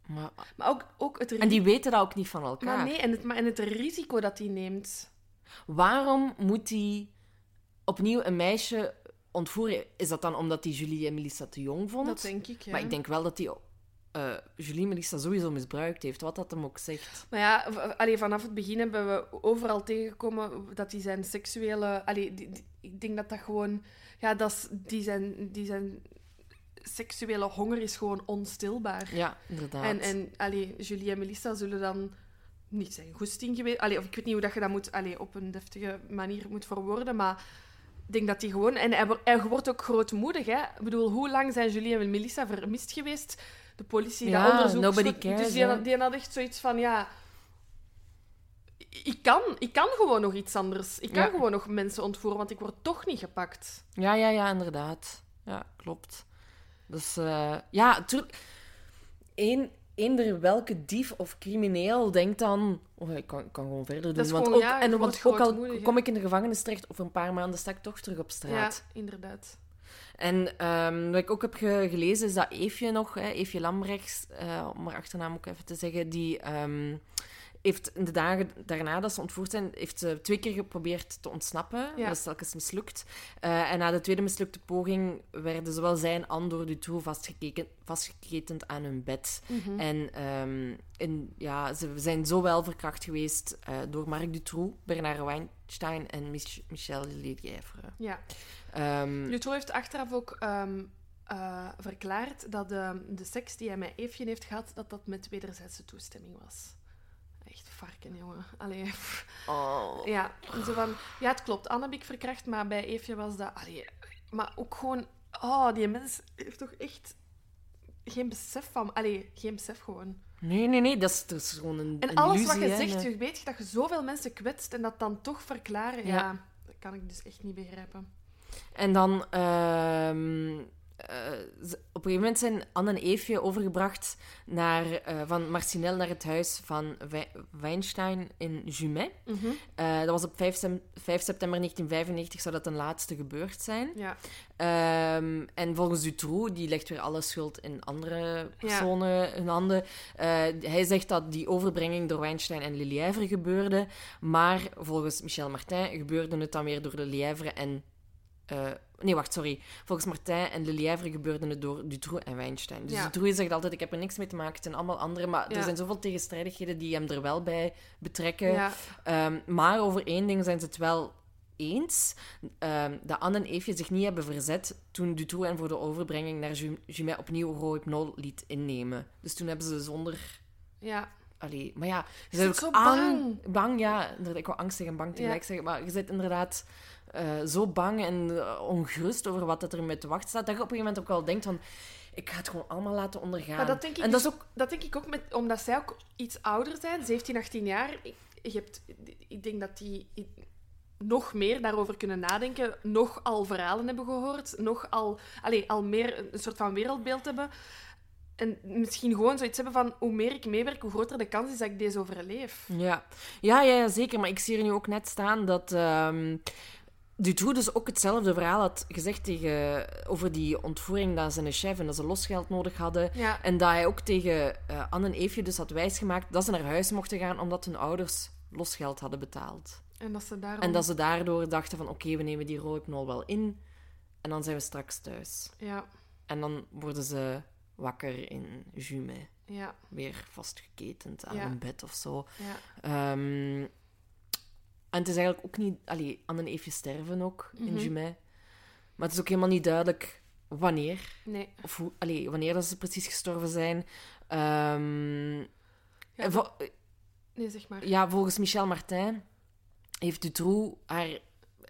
maar- Maar ook, ook het en die weten dat ook niet van elkaar. Maar nee, en het, maar, en het risico dat hij neemt. Waarom moet hij opnieuw een meisje ontvoeren? Is dat dan omdat hij Julie en Melissa te jong vond? Dat denk ik, ja. Maar ik denk wel dat hij eh, Julie en Melissa sowieso misbruikt heeft, wat dat hem ook zegt. Maar ja, allee, vanaf het begin hebben we overal tegengekomen dat die zijn seksuele... Allee, die- die- ik denk dat dat gewoon... Ja, dat is, die, zijn, die zijn seksuele honger is gewoon onstilbaar. Ja, inderdaad. En, en allee, Julie en Melissa zullen dan niet zijn goesting geweest... Allee, of ik weet niet hoe dat je dat moet, allee, op een deftige manier moet verwoorden, maar... Denk dat die gewoon... En hij, hij wordt ook grootmoedig, hè. Ik bedoel, hoe lang zijn Julie en Melissa vermist geweest? De politie, Ja, dat onderzoek... nobody sloot- cares, Dus die, die had echt zoiets van, ja... Ik kan, ik kan gewoon nog iets anders. Ik kan Ja. gewoon nog mensen ontvoeren, want ik word toch niet gepakt. Ja, ja, ja, inderdaad. Ja, klopt. Dus eh, ja, tuurlijk. Eén, eender welke dief of crimineel denkt dan... Oh, ik kan, ik kan gewoon verder doen. Want gewoon, ook, ja, en, want ook al kom ik in de gevangenis terecht, over een paar maanden sta ik toch terug op straat. Ja, inderdaad. En ehm, wat ik ook heb ge- gelezen is dat Eefje nog, hè, Eefje Lambrechts, eh, om haar achternaam ook even te zeggen, die ehm, heeft in de dagen daarna dat ze ontvoerd zijn, heeft ze twee keer geprobeerd te ontsnappen. Ja. Dat is telkens mislukt. Eh, en na de tweede mislukte poging werden zowel zij en Anne door Dutroux vastgekeken, vastgeketend aan hun bed. Mhm. En ehm, in, ja, ze zijn zo wel verkracht geweest eh, door Marc Dutroux, Bernard Weinstein en Mich- Michel Lelièvre. Ja. Ehm Dutroux heeft achteraf ook ehm, eh, verklaard dat de, de seks die hij met Eefje heeft gehad, dat dat met wederzijdse toestemming was. Echt varken, jongen. Allee, *laughs* oh. ja. Zo van, ja, het klopt. Anne heb ik verkracht, maar bij Eefje was dat... Allee, maar ook gewoon... Oh, die mens heeft toch echt geen besef van... Allee, geen besef gewoon. Nee, nee, nee, dat is, dat is gewoon een En alles wat je hè. zegt, je weet dat je zoveel mensen kwetst en dat dan toch verklaren, ja, Ja. dat kan ik dus echt niet begrijpen. En dan, ehm, eh, op een gegeven moment zijn Anne en Eefje overgebracht naar, eh, van Marcinel naar het huis van Wei- Weinstein in Jumet. Mhm. Eh, dat was op 5, sem- 5 september 1995, zou dat ten laatste gebeurd zijn. Ja. Ehm, en volgens Dutroux, die legt weer alle schuld in andere personen hun handen. Hij zegt dat die overbrenging door Weinstein en Lelièvre gebeurde. Maar volgens Michel Martin gebeurde het dan weer door Lelièvre en... eh, nee, wacht, sorry. Volgens Martin en Lelièvre gebeurde het door Dutroux en Weinstein. Dus Ja. Dutroux zegt altijd, ik heb er niks mee te maken, het zijn allemaal andere. Maar Ja. er zijn zoveel tegenstrijdigheden die hem er wel bij betrekken. Ja. Ehm, maar over één ding zijn ze het wel eens. ehm, dat Anne en Eefje zich niet hebben verzet toen Dutroux hen voor de overbrenging naar Ju- Jumet opnieuw Rohypnol liet innemen. Dus toen hebben ze zonder... ja. Allee, maar ja, ze zijn ook zo ang- bang. ja. Ik wou angstig en bang tegelijk zeggen, maar je zit inderdaad eh, zo bang en eh, ongerust over wat dat er met te wachten staat, dat je op een gegeven moment ook wel denkt van... Ik ga het gewoon allemaal laten ondergaan. Maar dat denk ik, en dat dus- is ook... dat denk ik ook met, omdat zij ook iets ouder zijn, 17, 18 jaar. Ik, je hebt, ik denk dat die nog meer daarover kunnen nadenken, nog al verhalen hebben gehoord, nog al, allez, al meer een soort van wereldbeeld hebben. En misschien gewoon zoiets hebben van, hoe meer ik meewerk, hoe groter de kans is dat ik deze overleef. Ja. Ja, ja, ja, zeker. Maar ik zie er nu ook net staan dat... ehm Dutroux dus ook hetzelfde verhaal had gezegd tegen, over die ontvoering dat zijn chef en dat ze losgeld nodig hadden. Ja, En dat hij ook tegen eh, Anne en Eefje dus had wijsgemaakt dat ze naar huis mochten gaan omdat hun ouders losgeld hadden betaald. en dat ze daarom... En dat ze daardoor dachten van oké, we nemen die rooknol wel in en dan zijn we straks thuis. Ja, En dan worden ze wakker in Jumet, ja, weer vastgeketend aan Ja. een bed of zo. ja. Ehm, en het is eigenlijk ook niet... Allee, Anne en Eefje sterven ook in Mhm. Jumet. Maar het is ook helemaal niet duidelijk wanneer. Nee. Of hoe, allee, wanneer dat ze precies gestorven zijn. Ehm, Ja, Nee, zeg maar. ja, volgens Michel Martin heeft Dutroux haar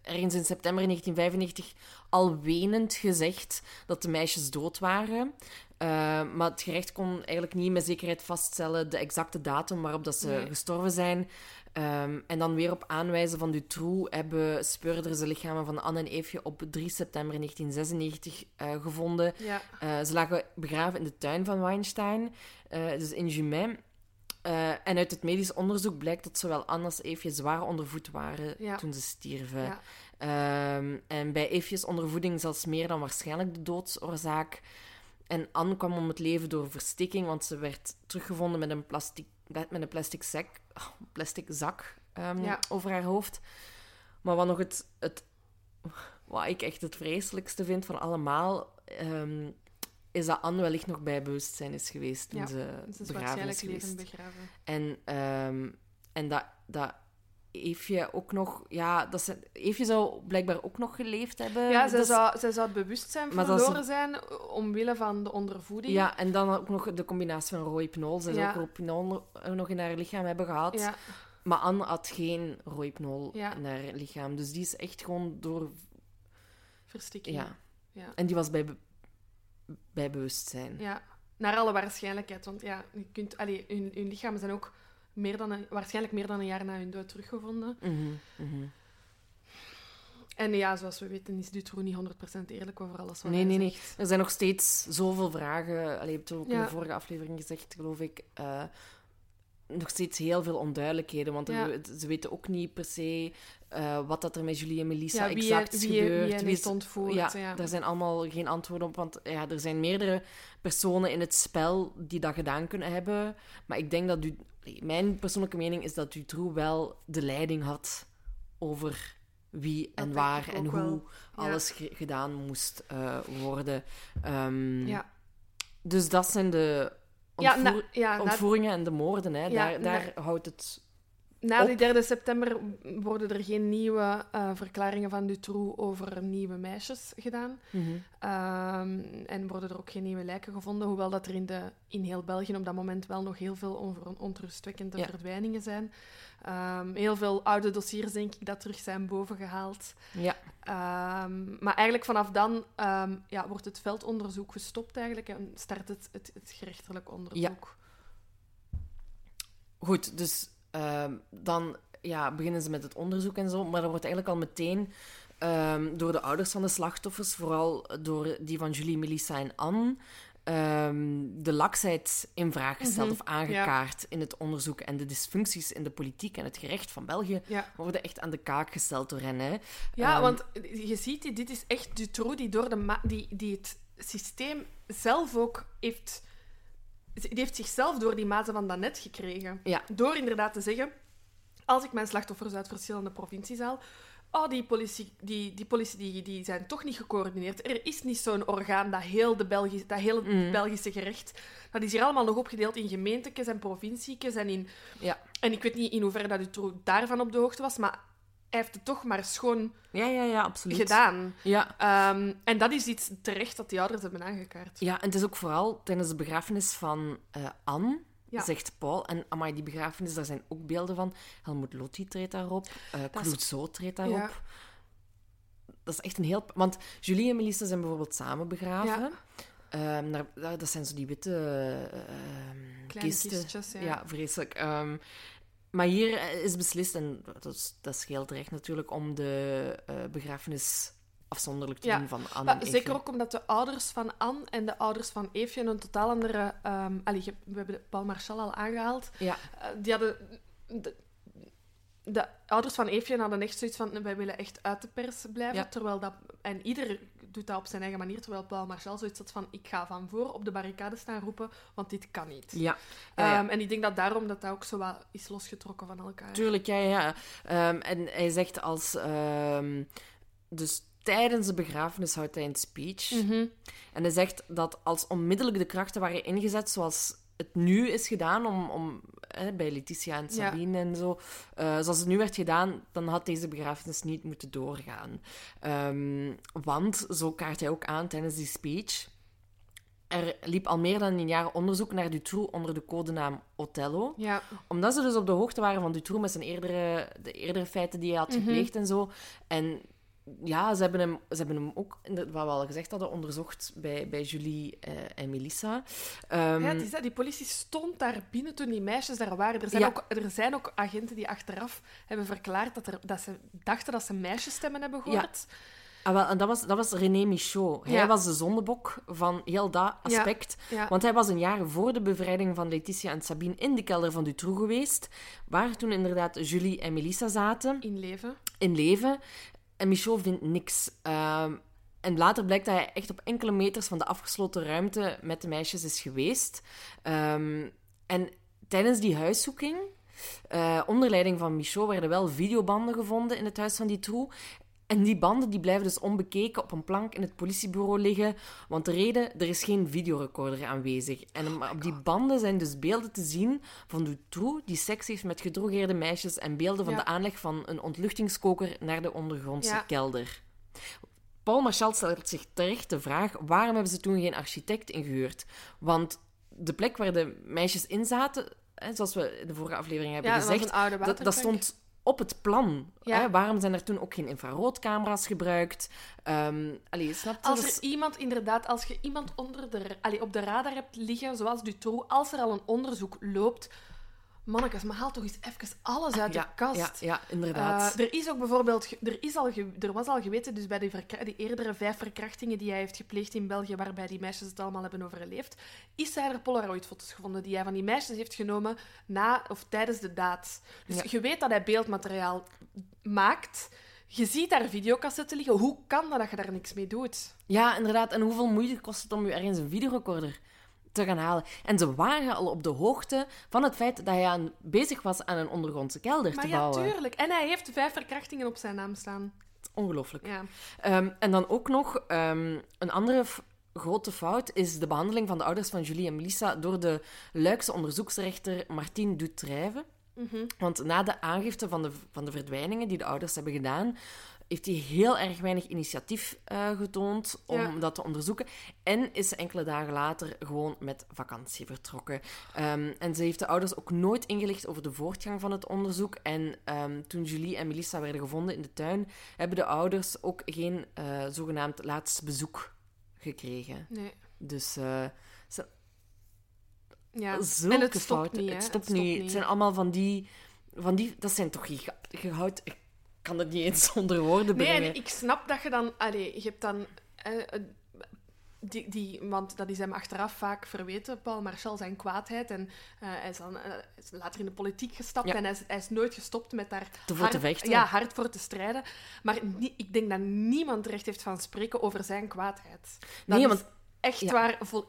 ergens in september 1995 al wenend gezegd dat de meisjes dood waren. Eh, maar het gerecht kon eigenlijk niet met zekerheid vaststellen de exacte datum waarop dat ze Nee. gestorven zijn. Ehm, en dan weer op aanwijzen van Dutroux hebben speurders de lichamen van Anne en Eefje op 3 september 1996 eh, gevonden. Ja. Eh, ze lagen begraven in de tuin van Weinstein, dus in Jumain. En uit het medisch onderzoek blijkt dat zowel Anne als Eefje zwaar ondervoed waren Ja. toen ze stierven. Ja. Ehm, en bij Eefjes ondervoeding zelfs meer dan waarschijnlijk de doodsoorzaak. En Anne kwam om het leven door verstikking, want ze werd teruggevonden met een plastic, met een plastic, zak, oh, plastic zak ehm, Ja. over haar hoofd. Maar wat nog het, het, wat ik echt het vreselijkste vind van allemaal, ehm, is dat Anne wellicht nog bij bewustzijn is geweest toen Ja, ze Ze is begraven is geweest. En, ehm, en dat, dat Eefje ook nog... Ja, dat ze, Eefje zou blijkbaar ook nog geleefd hebben. Ja, zij zou, zij zou het bewustzijn is- verloren zijn omwille van de ondervoeding. Ja, en dan ook nog de combinatie van rohypnol. Ze zou ook rohypnol nog in haar lichaam hebben gehad. Maar Anne had geen rohypnol in haar lichaam. Dus die is echt gewoon door... verstikking. Ja. Ja. En die was bij, bij bewustzijn. Ja, naar alle waarschijnlijkheid. Want ja, je kunt, allee, hun, hun lichamen zijn ook meer dan een, waarschijnlijk meer dan een jaar na hun dood teruggevonden. Mhm, mhm. En ja, zoals we weten is Dutroux niet 100% eerlijk over alles wat Nee, hij nee, nee. Er zijn nog steeds zoveel vragen. Allee, je hebt het ook in de vorige aflevering gezegd, geloof ik. eh, nog steeds heel veel onduidelijkheden. Want er- ze weten ook niet per se eh, wat dat er met Julie en Melissa Ja, wie, exact is wie, wie is- ontvoerd. ja, Ja, daar zijn allemaal geen antwoorden op. Want ja, er zijn meerdere personen in het spel die dat gedaan kunnen hebben. Maar ik denk dat... Mijn persoonlijke mening is dat Dutroux wel de leiding had over wie en waar en hoe wel. Alles ge- gedaan moest eh, worden. Ehm, Ja. Dus dat zijn de Ja, ontvoer- na, ja, na, ontvoeringen en de moorden. Hè. Daar daar houdt het... na die op. 3 september worden er geen nieuwe eh, verklaringen van Dutroux over nieuwe meisjes gedaan. Ehm, en worden er ook geen nieuwe lijken gevonden, hoewel dat er in, de, in heel België op dat moment wel nog heel veel onrustwekkende Ja. verdwijningen zijn. Ehm, heel veel oude dossiers, denk ik, dat terug zijn bovengehaald. Ja. Ehm, maar eigenlijk vanaf dan ja, wordt het veldonderzoek gestopt eigenlijk en start het, het, het gerechtelijk onderzoek. Goed, dus ehm, dan ja, beginnen ze met het onderzoek en zo. Maar er wordt eigenlijk al meteen ehm, door de ouders van de slachtoffers, vooral door die van Julie, Melissa en Anne, ehm, de laksheid in vraag gesteld Mhm, of aangekaart in het onderzoek. En de dysfuncties in de politiek en het gerecht van België Ja. worden echt aan de kaak gesteld door hen. Hè. Ja, want je ziet, dit is echt Dutroux die, door de die, die het systeem zelf ook heeft... Die heeft zichzelf door die mazen van dat net gekregen. Ja. Door inderdaad te zeggen, als ik mijn slachtoffers uit verschillende provincies haal, oh, die politie, die, die, politie die, die zijn toch niet gecoördineerd. Er is niet zo'n orgaan dat heel, de Belgisch, dat heel het Mhm. Belgische gerecht... Dat is hier allemaal nog opgedeeld in gemeentekes en provinciekes en in... Ja. En ik weet niet in hoeverre dat Dutroux daarvan op de hoogte was, maar hij heeft het toch maar schoon Ja, ja, ja, absoluut. gedaan. Ja, Ehm, en dat is iets terecht dat die ouders hebben aangekaart. Ja, en het is ook vooral tijdens de begrafenis van eh, Anne, Ja. zegt Paul. En amai, die begrafenis, daar zijn ook beelden van. Helmut Lotti treedt daarop. uh, is- Clouseau treedt daarop. Ja. Dat is echt een heel... Want Julie en Melissa zijn bijvoorbeeld samen begraven. Ja. Ehm, daar- dat zijn zo die witte ehm, Kleine kisten. kistjes, ja. ja. vreselijk. Ehm, maar hier eh, is beslist, en dat, is, dat scheelt recht natuurlijk, om de eh, begrafenis afzonderlijk te Ja. doen van Anne en zeker Eefje. ook omdat de ouders van Anne en de ouders van Eefje een totaal andere... allee, je- we hebben Paul Marchal al aangehaald. Ja, Eh, die hadden... De, de ouders van Eefje hadden echt zoiets van... Wij willen echt uit de pers blijven. Ja. Terwijl dat... En ieder doet dat op zijn eigen manier. Terwijl Paul Marchal zoiets had van... Ik ga van voor op de barricade staan roepen, want dit kan niet. ja. ja, ja. Ehm, en ik denk dat daarom dat dat ook zo wat is losgetrokken van elkaar. Tuurlijk, ja, ja. Ehm, en hij zegt als... ehm, dus tijdens de begrafenis houdt hij een speech. Mhm. En hij zegt dat als onmiddellijk de krachten waren ingezet, zoals het nu is gedaan om, om hè, bij Letitia en Ja. Sabine en zo, eh, zoals het nu werd gedaan, dan had deze begrafenis niet moeten doorgaan. Ehm, want, zo kaart hij ook aan tijdens die speech, er liep al meer dan een jaar onderzoek naar Dutroux onder de codenaam Othello Ja, omdat ze dus op de hoogte waren van Dutroux met zijn eerdere, de eerdere feiten die hij had Mhm. gepleegd en zo. En ja, ze hebben hem, ze hebben hem ook, wat we al gezegd hadden, onderzocht bij, bij Julie eh, en Melissa. Ehm, ja het is dat. Die politie stond daar binnen toen die meisjes daar waren. Er zijn, Ja. ook, er zijn ook agenten die achteraf hebben verklaard dat, er, dat ze dachten dat ze meisjesstemmen hebben gehoord. ah, wel, en dat was, dat was René Michaud. Hij Ja. was de zondebok van heel dat aspect. Ja. Want hij was een jaar voor de bevrijding van Letitia en Sabine in de kelder van Dutroux geweest, waar toen inderdaad Julie en Melissa zaten. In leven. in leven. En Michaud vindt niks. Ehm, en later blijkt dat hij echt op enkele meters van de afgesloten ruimte met de meisjes is geweest. Ehm, en tijdens die huiszoeking, eh, onder leiding van Michaud, werden wel videobanden gevonden in het huis van Dutroux. En die banden die blijven dus onbekeken op een plank in het politiebureau liggen. Want de reden, er is geen videorecorder aanwezig. En maar op die banden zijn dus beelden te zien van Dutroux die seks heeft met gedrogeerde meisjes en beelden van Ja. de aanleg van een ontluchtingskoker naar de ondergrondse Ja. kelder. Paul Marchal stelt zich terecht de vraag waarom hebben ze toen geen architect ingehuurd? Want de plek waar de meisjes in zaten, hè, zoals we in de vorige aflevering hebben Ja, gezegd, dat, dat stond op het plan. Ja. Hè? Waarom zijn er toen ook geen infraroodcamera's gebruikt? Allee, snap je? Als is- er iemand, inderdaad, als je iemand onder de, allee, op de radar hebt liggen, zoals Dutroux, als er al een onderzoek loopt, mannetjes, maar haal toch eens even alles uit ja, de kast. Ja, ja inderdaad. Eh, er is ook bijvoorbeeld, er, is al er was al geweten, dus bij die, die eerdere vijf verkrachtingen die hij heeft gepleegd in België, waarbij die meisjes het allemaal hebben overleefd, is zijn er Polaroid-foto's gevonden die hij van die meisjes heeft genomen na of tijdens de daad. Dus Ja. je weet dat hij beeldmateriaal maakt. Je ziet daar videocassetten liggen. Hoe kan dat dat je daar niks mee doet? Ja, inderdaad. En hoeveel moeite kost het om je ergens een videorecorder te gaan halen? En ze waren al op de hoogte van het feit dat hij aan, bezig was aan een ondergrondse kelder Maar te ja, bouwen. tuurlijk. En hij heeft vijf verkrachtingen op zijn naam staan. Ongelooflijk. Ja. Ehm, en dan ook nog ehm, een andere grote fout is de behandeling van de ouders van Julie en Melissa door de Luikse onderzoeksrechter Martine Dutrijve. Mhm. Want na de aangifte van de, van de verdwijningen die de ouders hebben gedaan, heeft hij heel erg weinig initiatief eh, getoond om Ja. dat te onderzoeken. En is ze enkele dagen later gewoon met vakantie vertrokken. Ehm, en ze heeft de ouders ook nooit ingelicht over de voortgang van het onderzoek. En ehm, toen Julie en Melissa werden gevonden in de tuin, hebben de ouders ook geen eh, zogenaamd laatst bezoek gekregen. Nee. Dus eh, ze- Ja. zulke en het stopt fouten. niet, hè. het stopt niet. Het zijn allemaal van die, van die... Dat zijn toch giga... Kan het niet eens onder woorden Nee, brengen. en ik snap dat je dan... Allee, je hebt dan... eh, eh, die, die, want dat is hem achteraf vaak verweten, Paul Marchal, zijn kwaadheid. En eh, hij is dan is later in de politiek gestapt Ja. en hij is, hij is nooit gestopt met daar Te voor hard, te vechten. Ja, hard voor te strijden. Maar nie- ik denk dat niemand recht heeft van spreken over zijn kwaadheid. Dat Nee, is want- echt ja. waar, vol,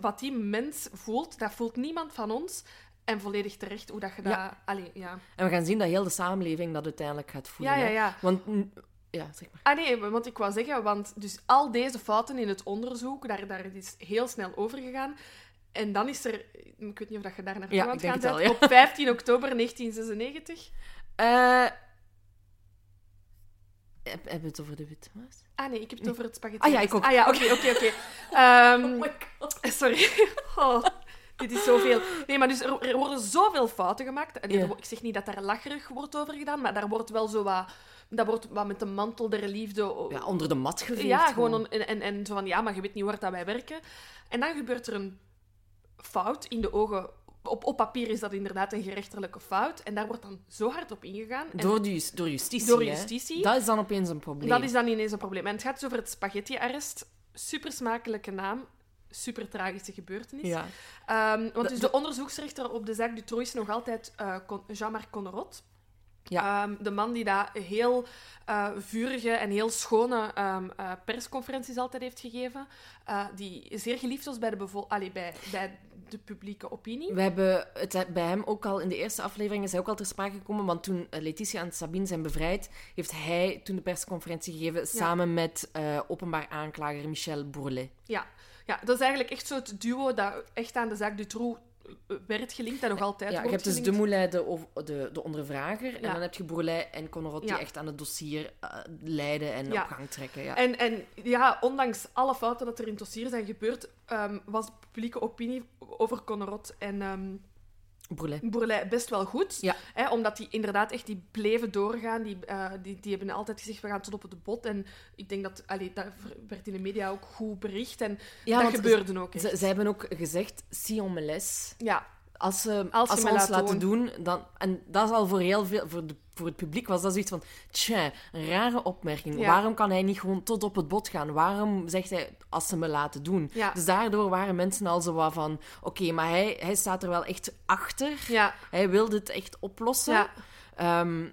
wat die mens voelt, dat voelt niemand van ons. En volledig terecht hoe dat je dat... Ja. Allee, ja. En we gaan zien dat heel de samenleving dat uiteindelijk gaat voelen. Ja, ja, hè. ja. Want... mm, Ja, zeg maar. Ah nee, want ik wou zeggen, want dus al deze fouten in het onderzoek, daar, daar is heel snel over gegaan. En dan is er, ik weet niet of dat je daar naartoe Ja, denk gaan bent, op 15 oktober 1996. Eh... Heb, hebben we het over de witwas? Ah nee, ik heb het over het spaghetti. Ah ja, ik ook. Ah ja, oké, oké, oké. *laughs* Ehm, Oh my god. Sorry. *laughs* Oh, *laughs* dit is zoveel. Nee, maar dus er, er worden zoveel fouten gemaakt. En er Ik zeg niet dat daar lacherig wordt over gedaan, maar daar wordt wel zo wat... Dat wordt wat met de mantel der liefde... Ja, onder de mat geveegd. Ja, gewoon on- en, en, en zo van, ja, maar je weet niet waar dat wij werken. En dan gebeurt er een fout in de ogen... Op, op papier is dat inderdaad een gerechtelijke fout. En daar wordt dan zo hard op ingegaan. En Door, de, jus- door justitie, Door hè. justitie. Dat is dan opeens een probleem. dat is dan ineens een probleem. En het gaat dus over het spaghetti-arrest. Super smakelijke naam. Super tragische gebeurtenis. Ja. Ehm, want De- dus de- de onderzoeksrechter op de zaak Dutroux is nog altijd eh, Jean-Marc Connerot. Ja. Ehm, de man die daar heel eh, vurige en heel schone ehm, eh, persconferenties altijd heeft gegeven. die zeer geliefd was bij de, bevo- Allee, bij, bij de publieke opinie. We hebben het bij hem ook al in de eerste aflevering is hij ook al ter sprake gekomen, want toen Letitia en Sabine zijn bevrijd, heeft hij toen de persconferentie gegeven samen met openbaar aanklager Michel Bourlet. Ja. Ja, dat is eigenlijk echt zo het duo dat echt aan de zaak Dutroux werd gelinkt en nog altijd Ja, je hebt dus de. Moulin, de, de, de ondervrager. En Ja. dan heb je Bourlet en Conrad die Ja. echt aan het dossier eh, leiden en Ja. op gang trekken. Ja. En, en ja, ondanks alle fouten dat er in het dossier zijn gebeurd, ehm, was de publieke opinie over Conrad en ehm Bourlet best wel goed. Ja. Hè, omdat die inderdaad echt die bleven doorgaan. Die, eh, die, die hebben altijd gezegd, we gaan tot op het bot. En ik denk dat, allee, dat werd in de media ook goed bericht. En Ja, dat gebeurde ook echt. Ze, ze hebben ook gezegd, si on me. Ja, Als ze, Als als ze ons laten doen, dan... En dat is al voor heel veel... Voor, de, voor het publiek was dat zoiets van... Tja, een rare opmerking. Ja. Waarom kan hij niet gewoon tot op het bot gaan? Waarom zegt hij, als ze me laten doen? Ja. Dus daardoor waren mensen al zo wat van... Oké, maar hij, hij staat er wel echt achter. ja, Hij wil dit echt oplossen. Ehm,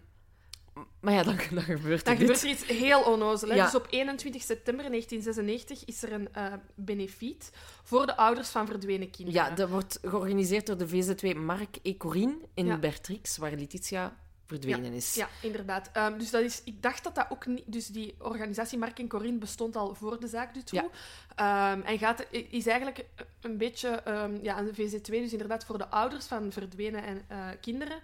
maar ja, dan, dan gebeurt er Dan gebeurt er iets heel onnozel. Ja. Dus op 21 september 1996 is er een eh, benefiet voor de ouders van verdwenen kinderen. Ja, dat wordt georganiseerd door de VZ2 Mark et Corine in Ja. Bertrix, waar Letitia verdwenen is. Ja, inderdaad. Ehm, dus dat is, ik dacht dat dat ook niet... Dus die organisatie Mark en Corinne bestond al voor de zaak Dutroux. Ehm, en gaat, is eigenlijk een beetje ehm, ja, een VZ2, dus inderdaad voor de ouders van verdwenen en, eh, kinderen.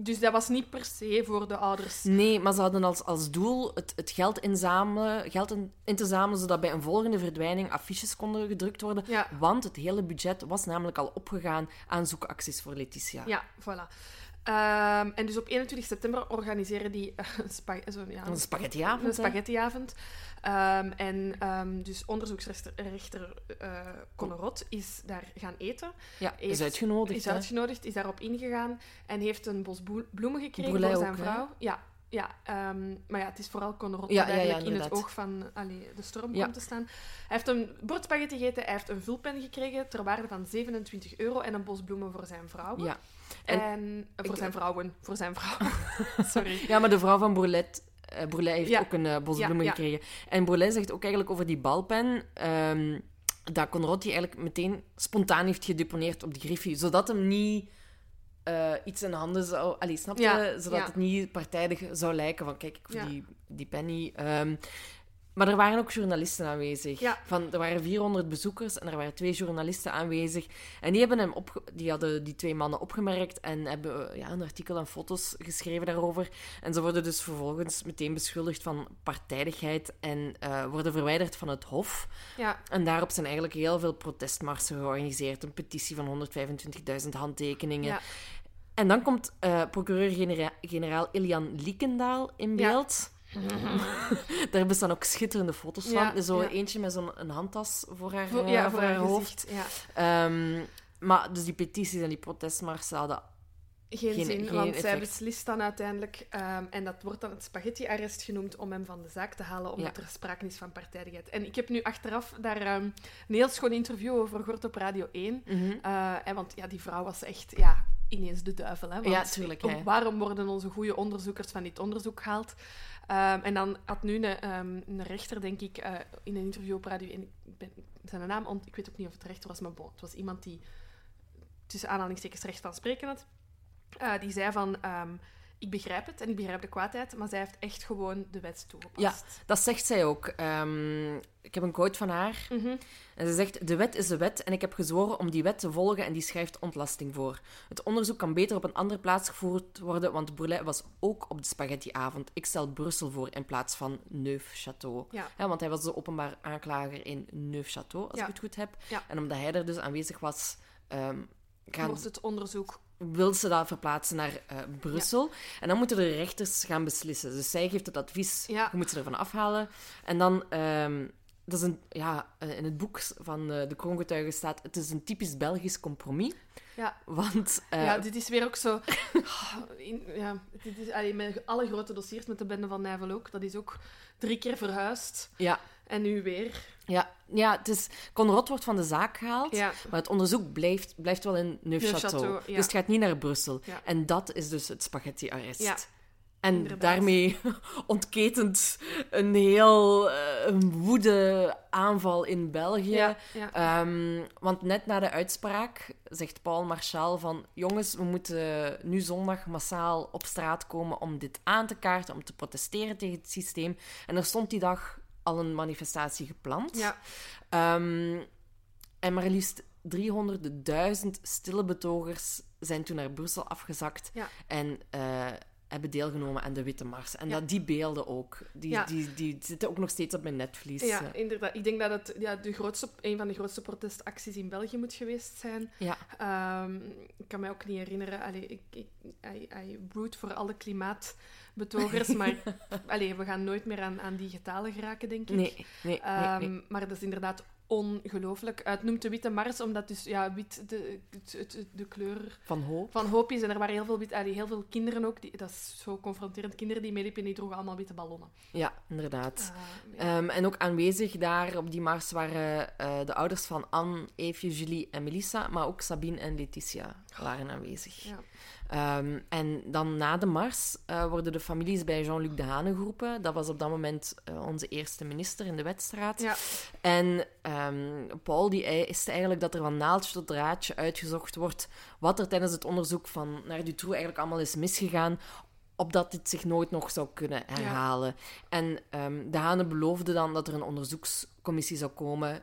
Dus dat was niet per se voor de ouders. Nee, maar ze hadden als, als doel het, het geld inzamelen, geld in, in te zamelen, zodat bij een volgende verdwijning affiches konden gedrukt worden. Ja. Want het hele budget was namelijk al opgegaan aan zoekacties voor Letitia. Ja, voilà. Ehm, en dus op 21 september organiseren die eh, een, spa- zo, ja, Een spaghettiavond, Een spaghettiavond. Ehm, en ehm, dus onderzoeksrechter rechter, eh Connerot is daar gaan eten. Ja, is uitgenodigd. Is hè. uitgenodigd, is daarop ingegaan en heeft een bos bloemen gekregen voor zijn ook, hè? vrouw. Ja, ja maar ja, het is vooral Connerot Ja, die ja, ja, eigenlijk in het oog van allee, de storm komt te staan. Hij heeft een bord spaghetti gegeten, hij heeft een vulpen gekregen ter waarde van 27 euro en een bos bloemen voor zijn vrouw. Ja. En, En- eh, voor zijn vrouwen. Voor zijn vrouw. *laughs* Sorry. ja, maar de vrouw van Bourlet, eh Bourlet heeft Ja. ook een eh, bos Ja, bloemen ja. gekregen. En Bourlet zegt ook eigenlijk over die balpen... ehm, dat Conrad die eigenlijk meteen spontaan heeft gedeponeerd op die griffie, zodat hem niet eh, iets in handen zou... Allee, snap je? Zodat het niet partijdig zou lijken van, kijk, ik die, die penny... ehm, maar er waren ook journalisten aanwezig. Ja. Van, er waren 400 bezoekers en er waren twee journalisten aanwezig. En die, hebben hem opge- die hadden die twee mannen opgemerkt en hebben eh, ja, een artikel en foto's geschreven daarover. En ze worden dus vervolgens meteen beschuldigd van partijdigheid en eh, worden verwijderd van het hof. Ja, En daarop zijn eigenlijk heel veel protestmarsen georganiseerd. Een petitie van 125.000 handtekeningen. ja. En dan komt eh, procureur-generaal Ilian Liekendaal in beeld. *laughs* Daar bestaan ook schitterende foto's Ja, van. Zo ja. eentje met zo'n een handtas voor haar, Voor, eh, ja, voor voor haar haar hoofd. Ehm, maar dus die petities en die protestmarsen hadden... Geen, Geen- zin, geen want zij beslist dan uiteindelijk, ehm, en dat wordt dan het spaghetti-arrest genoemd, om hem van de zaak te halen, omdat Ja. er sprake is van partijdigheid. En ik heb nu achteraf daar ehm, een heel schoon interview over gehoord op Radio 1. Mhm. Eh, en want ja, die vrouw was echt ja, ineens de duivel. Hè? Want Ja, tuurlijk, hè. Waarom worden onze goede onderzoekers van dit onderzoek gehaald? Ehm, en dan had nu een, ehm, een rechter, denk ik, eh, in een interview op Radio 1, ik ben zijn naam, ont- ik weet ook niet of het rechter was, maar het was iemand die tussen aanhalingstekens recht van spreken had. Eh, die zei van, ehm, ik begrijp het en ik begrijp de kwaadheid, maar zij heeft echt gewoon de wet toegepast. Dat zegt zij ook. Ehm, ik heb een quote van haar. Mhm. En ze zegt: De wet is de wet en ik heb gezworen om die wet te volgen en die schrijft ontlasting voor. Het onderzoek kan beter op een andere plaats gevoerd worden, want Bourlet was ook op de spaghettiavond. Ik stel Brussel voor in plaats van Neufchâteau. Ja. Ja, want hij was de openbaar aanklager in Neufchâteau, als Ja. ik het goed heb. Ja. En omdat hij er dus aanwezig was, ehm, gaan, Wordt het onderzoek... wil ze dat verplaatsen naar eh, Brussel. En dan moeten de rechters gaan beslissen. Dus zij geeft het advies, Ja. je moet ze ervan afhalen. En dan, ehm, dat is een, ja, eh, in het boek van eh, de kroongetuigen staat, het is een typisch Belgisch compromis. Ja. Want, eh, ja, dit is weer ook zo... *laughs* In, ja, dit is, allee, met alle grote dossiers, met de bende van Nijvel ook, dat is ook drie keer verhuisd. ja, En nu weer. ja, ja, het is, Conrad wordt van de zaak gehaald, Ja. maar het onderzoek blijft, blijft wel in Neufchâteau. Neufchâteau, ja. Dus het gaat niet naar Brussel. Ja. En dat is dus het spaghetti-arrest. En inderdaad. daarmee *laughs* ontketent een heel eh, een woede aanval in België. Ja, ja. Ehm, want net na de uitspraak zegt Paul Marchal van... Jongens, we moeten nu zondag massaal op straat komen om dit aan te kaarten, om te protesteren tegen het systeem. En er stond die dag al een manifestatie gepland. ja. Ehm, en maar liefst 300.000 stille betogers zijn toen naar Brussel afgezakt Ja. en eh, hebben deelgenomen aan de Witte Mars. En Ja. dat, die beelden ook, die, Ja. die, die zitten ook nog steeds op mijn netvlies. Ja, eh. inderdaad. Ik denk dat het ja, de grootste, een van de grootste protestacties in België moet geweest zijn. ja. Ehm, ik kan mij ook niet herinneren. Allee, ik, ik, I, I root voor alle klimaatbetogers, maar *laughs* allee, we gaan nooit meer aan, aan die getalen geraken, denk ik. Nee, nee, nee, Ehm, nee. Maar dat is inderdaad ongelooflijk. Het noemt de Witte Mars, omdat dus ja, wit de, het- de kleur Van hoop. van hoop is. En er waren heel veel, wit, allee, heel veel kinderen ook. Die, dat is zo confronterend. Kinderen die meeliepen, die droegen allemaal witte ballonnen. Ja, inderdaad. Ja. Ehm, en ook aanwezig daar op die mars waren eh, de ouders van Anne, Eefje, Julie en Melissa, maar ook Sabine en Letitia waren aanwezig. Ja. Ehm, en dan na de mars eh, worden de families bij Jean-Luc Dehane geroepen. Dat was op dat moment eh, onze eerste minister in de wedstraat. Ja. En ehm, Paul die eist eigenlijk dat er van naaldje tot draadje uitgezocht wordt wat er tijdens het onderzoek van naar Dutroux eigenlijk allemaal is misgegaan, opdat dit zich nooit nog zou kunnen herhalen. En ehm De Hane beloofde dan dat er een onderzoekscommissie zou komen.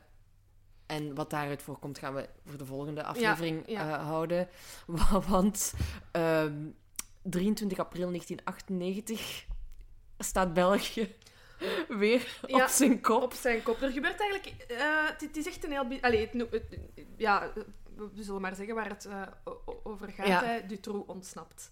En wat daaruit voorkomt, gaan we voor de volgende aflevering ja. eh, houden. Wa- *laughs* Want ehm, 23 april 1998 staat België *laughs* weer Ja, op zijn kop. Op zijn kop. Er gebeurt eigenlijk... eh, het, het is echt een heel... Allee, het, ja, we zullen maar zeggen waar het eh, over gaat. Dutroux ontsnapt.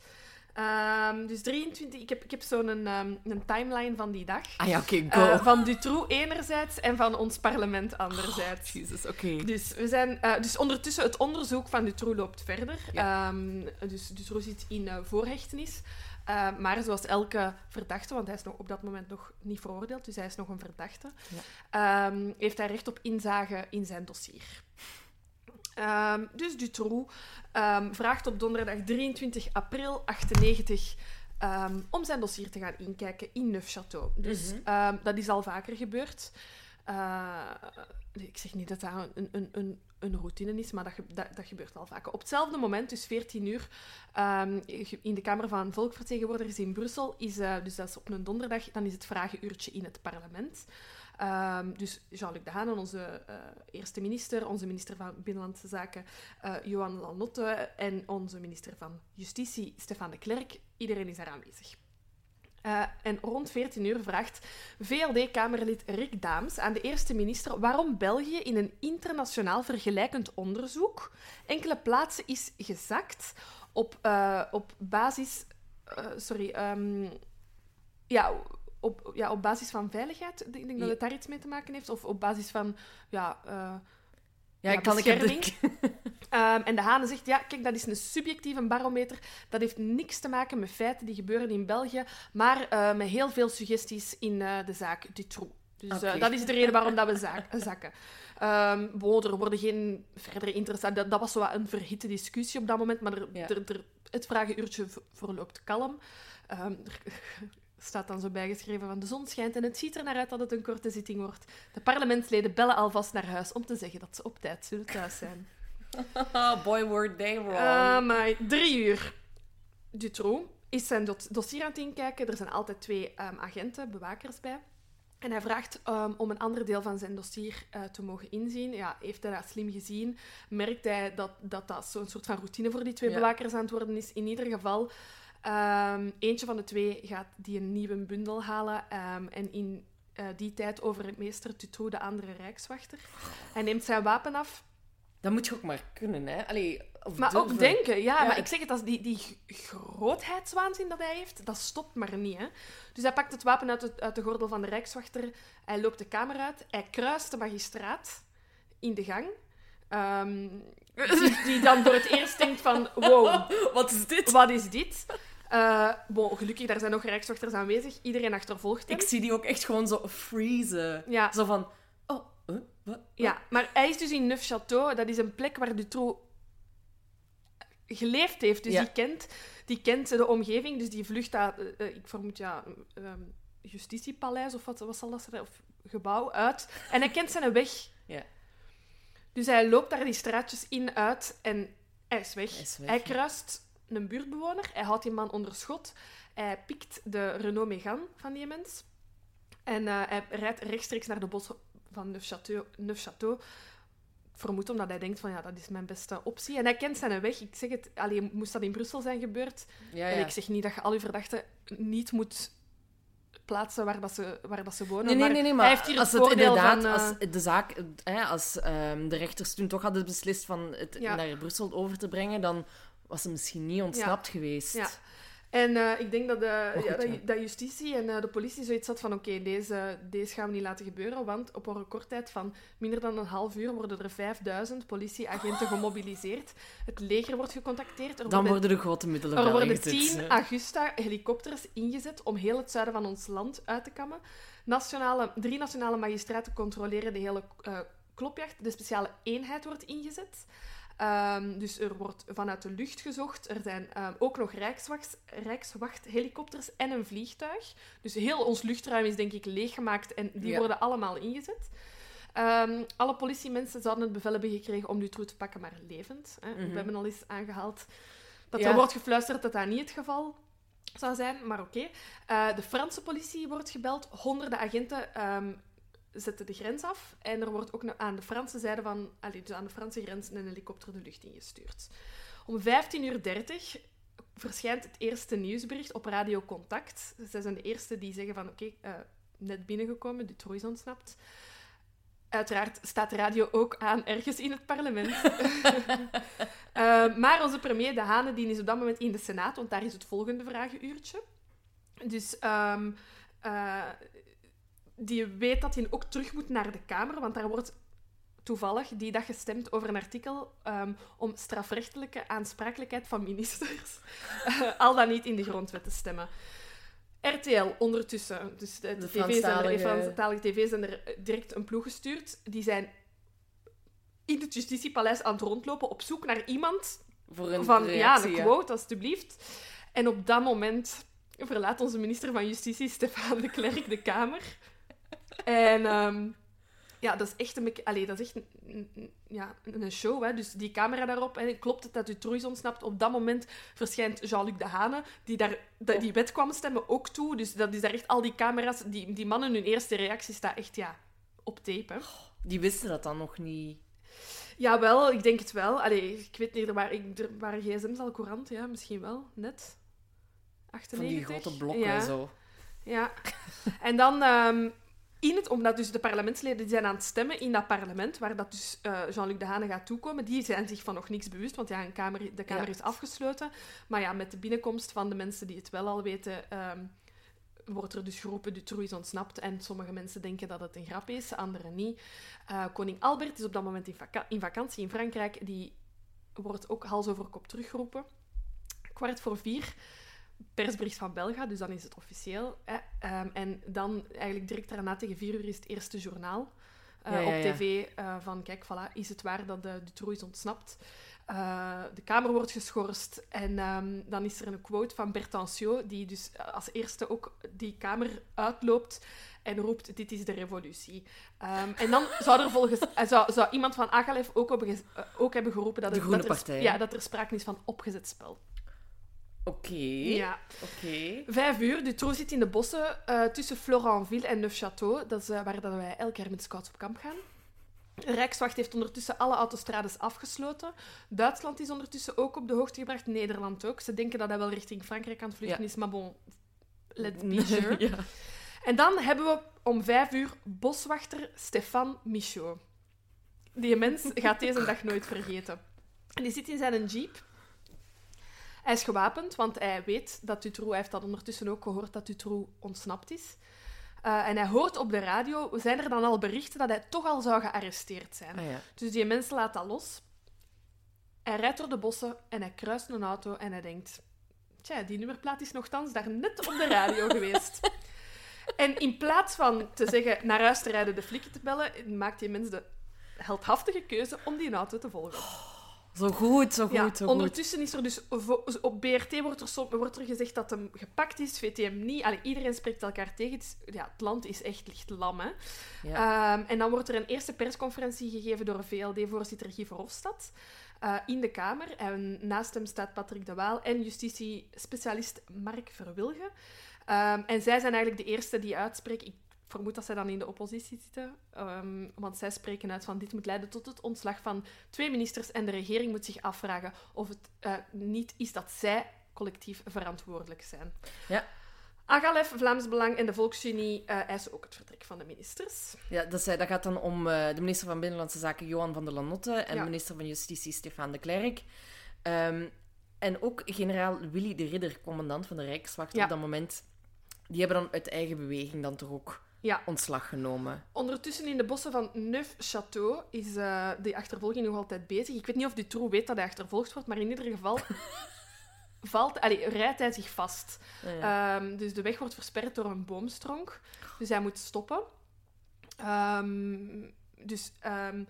Ehm, dus 23... Ik heb, ik heb zo'n ehm, een timeline van die dag. Ah ja, oké, go. Eh, van Dutroux enerzijds en van ons parlement anderzijds. Jezus, oké. Dus, we zijn, eh, dus ondertussen, het onderzoek van Dutroux loopt verder. Ja. Ehm, dus Dutroux zit in eh, voorhechtenis. Maar zoals elke verdachte, want hij is nog op dat moment nog niet veroordeeld, dus hij is nog een verdachte, ehm, heeft hij recht op inzage in zijn dossier. Ehm, dus Dutroux ehm, vraagt op donderdag 23 april 98 ehm, om zijn dossier te gaan inkijken in Neufchâteau. Dus Mhm. dat is al vaker gebeurd. Eh, ik zeg niet dat dat een, een, een, een routine is, maar dat, ge- dat, dat gebeurt al vaker. Op hetzelfde moment, dus 14 uur, in de Kamer van Volksvertegenwoordigers in Brussel, is, eh, dus dat is op een donderdag, dan is het vragenuurtje in het parlement. Ehm, dus Jean-Luc Dehaene, onze eh, eerste minister, onze minister van Binnenlandse Zaken, eh, Johan Lanotte en onze minister van Justitie, Stefan de Klerk, iedereen is daar aanwezig. Eh, en rond 14 uur vraagt VLD-Kamerlid Rick Daams aan de eerste minister waarom België in een internationaal vergelijkend onderzoek enkele plaatsen is gezakt op, op basis... sorry, ehm, ja, op, ja, op basis van veiligheid. Ik denk dat het daar iets mee te maken heeft. Of op basis van ja, eh, ja, ja, ik kan ik heb bescherming. Ehm, en de Hane zegt, ja, kijk, dat is een subjectieve barometer. Dat heeft niks te maken met feiten die gebeuren in België, maar eh, met heel veel suggesties in eh, de zaak Dutroux. Dus dat is de reden waarom dat we zaak- *laughs* zakken. Bon, er worden geen verdere interessante... Dat, dat was zo wat een verhitte discussie op dat moment, maar er, Ja. er, er- het vragenuurtje verloopt kalm. Er staat dan zo bijgeschreven van de zon schijnt en het ziet er naar uit dat het een korte zitting wordt. De parlementsleden bellen alvast naar huis om te zeggen dat ze op tijd zullen thuis zijn. Oh, *laughs* boy, were they wrong. Ah, maar drie uur. Dutroux is zijn dossier aan het inkijken. Er zijn altijd twee ehm, agenten, bewakers bij. En hij vraagt ehm, om een ander deel van zijn dossier eh, te mogen inzien. Ja, heeft hij dat slim gezien? Merkt hij dat dat, dat zo'n soort van routine voor die twee Ja. bewakers aan het worden is? In ieder geval, ehm, eentje van de twee gaat die een nieuwe bundel halen. ehm, en in eh, die tijd overmeestert Dutroux de andere rijkswachter. Hij neemt zijn wapen af Dat moet je ook maar kunnen, hè. Allee, of maar durven. ook denken, ja, Ja. Maar ik zeg het, als die, die grootheidswaanzin dat hij heeft, dat stopt maar niet. Hè. Dus hij pakt het wapen uit, het- uit de gordel van de rijkswachter. Hij loopt de kamer uit. Hij kruist de magistraat in de gang. Ehm, die, die dan voor het eerst denkt van... *laughs* Wow, Wat is dit? wat is dit? Bon, gelukkig, daar zijn nog rijkswachters aanwezig. Iedereen achtervolgt hem. Ik zie die ook echt gewoon zo freezen. Ja. Zo van... Oh, huh? wat? Ja, maar hij is dus in Neufchâteau. Dat is een plek waar Dutroux geleefd heeft. Dus Ja. die, kent, die kent de omgeving. Dus die vlucht daar, eh, eh, ik vermoed, ja, ehm, justitiepaleis of wat, wat zal dat zijn? Of gebouw uit. En hij kent zijn weg. Ja. Dus hij loopt daar die straatjes in, uit en hij is weg. Hij is weg, hij kruist een buurtbewoner. Hij houdt die man onder schot. Hij pikt de Renault Megane van die mens. En eh, hij rijdt rechtstreeks naar de bos van Neufchâteau, Neufchâteau vermoed omdat hij denkt van ja, dat is mijn beste optie. En hij kent zijn weg. Ik zeg het, alleen moest dat in Brussel zijn gebeurd. Ja, En ik zeg niet dat je al je verdachten niet moet plaatsen waar, dat ze, waar dat ze wonen. Nee, nee, nee, nee, maar hij heeft hier als het inderdaad, van... eh, als de zaak, hè, als ehm, de rechters toen toch hadden beslist van het Ja. naar Brussel over te brengen, dan was ze misschien niet ontsnapt geweest. Ja. En eh, ik denk dat, de, goed, ja, dat, dat justitie en eh, de politie zoiets had van oké, deze, deze gaan we niet laten gebeuren, want op een recordtijd van minder dan een half uur worden er 5000 politieagenten gemobiliseerd. Het leger wordt gecontacteerd. Er Dan worden, worden de grote middelen er worden ingezet, 10 hè. Augusta helikopters ingezet om heel het zuiden van ons land uit te kammen. Nationale, drie nationale magistraten controleren de hele eh, klopjacht. De speciale eenheid wordt ingezet. Ehm, dus er wordt vanuit de lucht gezocht. Er zijn ehm, ook nog rijkswacht, rijkswachthelikopters en een vliegtuig. Dus heel ons luchtruim is denk ik leeggemaakt en die Ja. worden allemaal ingezet. Ehm, alle politiemensen zouden het bevel hebben gekregen om Dutroux te pakken, maar levend. Hè. Mhm. We hebben al eens aangehaald dat Ja. er wordt gefluisterd dat dat niet het geval zou zijn, maar oké. Eh, de Franse politie wordt gebeld. Honderden agenten zetten de grens af. En er wordt ook aan de Franse zijde van... Allee, dus aan de Franse grens een helikopter de lucht ingestuurd. Om 15.30 uur verschijnt het eerste nieuwsbericht op Radio Contact. Zij zijn de eerste die zeggen van... Oké, eh, net binnengekomen, Dutroux is ontsnapt. Uiteraard staat de radio ook aan ergens in het parlement. *laughs* Eh, maar onze premier De Hane die is op dat moment in de Senaat, want daar is het volgende vragenuurtje. Dus ehm, eh, die weet dat hij ook terug moet naar de Kamer, want daar wordt toevallig die dag gestemd over een artikel ehm, om strafrechtelijke aansprakelijkheid van ministers *laughs* eh, al dan niet in de grondwet te stemmen. RTL ondertussen, dus de, De tv's en de Franstalige- Franstalige tv's zijn er eh, direct een ploeg gestuurd. Die zijn in het justitiepaleis aan het rondlopen op zoek naar iemand Voor een van ja, een quote, alstublieft. En op dat moment verlaat onze minister van Justitie, Stefan de Klerk, de Kamer. En ehm, ja, dat is echt een, allee, dat is echt een, ja, een show. Hè? Dus die camera daarop, en klopt het dat Dutroux is ontsnapt? Op dat moment verschijnt Jean-Luc Dehane, die daar die wet kwam stemmen, ook toe. Dus dat is daar echt al die camera's, die, die mannen, hun eerste reactie staat echt ja, op tape. Hè? Die wisten dat dan nog niet. Jawel, ik denk het wel. Allee, ik weet niet, er waren, er waren gsm's al courant, ja, misschien wel, net. Van 98. die grote blokken ja, en zo. Ja. En dan, ehm, in het, omdat dus de parlementsleden die zijn aan het stemmen in dat parlement, waar dat dus eh, Jean-Luc Dehane gaat toekomen, die zijn zich van nog niks bewust, want ja, een kamer, de Kamer Ja. is afgesloten. Maar ja, met de binnenkomst van de mensen die het wel al weten, ehm, wordt er dus geroepen, Dutroux is ontsnapt. En sommige mensen denken dat het een grap is, anderen niet. Eh, koning Albert is op dat moment in, vaka- in vakantie in Frankrijk. Die wordt ook hals over kop teruggeroepen. Kwart voor vier, persbericht van Belga, dus dan is het officieel. Hè. Ehm, en dan eigenlijk direct daarna tegen vier uur is het eerste journaal. eh, Ja, ja, op tv uh, van, kijk, voilà, is het waar dat de Dutroux is ontsnapt? Uh, de Kamer wordt geschorst en um, dan is er een quote van Bertancio, die dus als eerste ook die Kamer uitloopt en roept, dit is de revolutie. Um, en dan zou er volgens... zou, zou iemand van Agalef ook, hebben, ook hebben geroepen dat, het, dat, er, ja, dat er sprake is van opgezet spel. Oké. Okay. Ja. Oké. Okay. Vijf uur. Dutroux zit in de bossen uh, tussen Florentville en Neufchâteau. Dat is uh, waar dat wij elk jaar met scouts op kamp gaan. Rijkswacht heeft ondertussen alle autostrades afgesloten. Duitsland is ondertussen ook op de hoogte gebracht. Nederland ook. Ze denken dat hij wel richting Frankrijk aan het vluchten ja. is, maar bon, let's be *laughs* sure. ja. En dan hebben we om vijf uur boswachter Stefan Michaud. Die mens gaat deze dag nooit vergeten. En die zit in zijn jeep. Hij is gewapend, want hij weet dat Dutroux... Hij heeft dat ondertussen ook gehoord dat Dutroux ontsnapt is. Uh, en hij hoort op de radio, zijn er dan al berichten dat hij toch al zou gearresteerd zijn. Ah, ja. Dus die mensen laat dat los. Hij rijdt door de bossen en hij kruist een auto en hij denkt... Tja, die nummerplaat is nogthans daar net op de radio *laughs* geweest. En in plaats van te zeggen naar huis te rijden, de flikken te bellen, maakt die mens de heldhaftige keuze om die auto te volgen. Zo goed, zo goed, ja, zo ondertussen is er dus... Op BRT wordt er, wordt er gezegd dat hem gepakt is, VTM niet. Allee, iedereen spreekt elkaar tegen. Het, is, ja, het land is echt licht lam, hè. Ja. Um, en dan wordt er een eerste persconferentie gegeven door VLD-voorzitter Guy Verhofstadt uh, in de Kamer. En naast hem staat Patrick de Waal en justitie-specialist Mark Verwilgen. Um, en zij zijn eigenlijk de eerste die uitspreken... Ik vermoed dat zij dan in de oppositie zitten. Ehm, want zij spreken uit van dit moet leiden tot het ontslag van twee ministers en de regering moet zich afvragen of het eh, niet is dat zij collectief verantwoordelijk zijn. Ja. Agalef, Vlaams Belang en de Volksunie uh, eisen ook het vertrek van de ministers. Ja, dat, dat gaat dan om uh, de minister van Binnenlandse Zaken Johan van der Lanotte en Ja. minister van Justitie Stefan de Klerk. Ehm, en ook generaal Willy de Ridder, commandant van de Rijkswacht Ja. op dat moment. Die hebben dan uit eigen beweging dan toch ook Ja. ontslag genomen. Ondertussen in de bossen van Neuf-Château is eh de achtervolging nog altijd bezig. Ik weet niet of Dutroux weet dat hij achtervolgd wordt, maar in ieder geval *laughs* valt, allee, rijdt hij zich vast. Ja. Ehm, dus de weg wordt versperd door een boomstronk. Dus hij moet stoppen. Ehm, dus ehm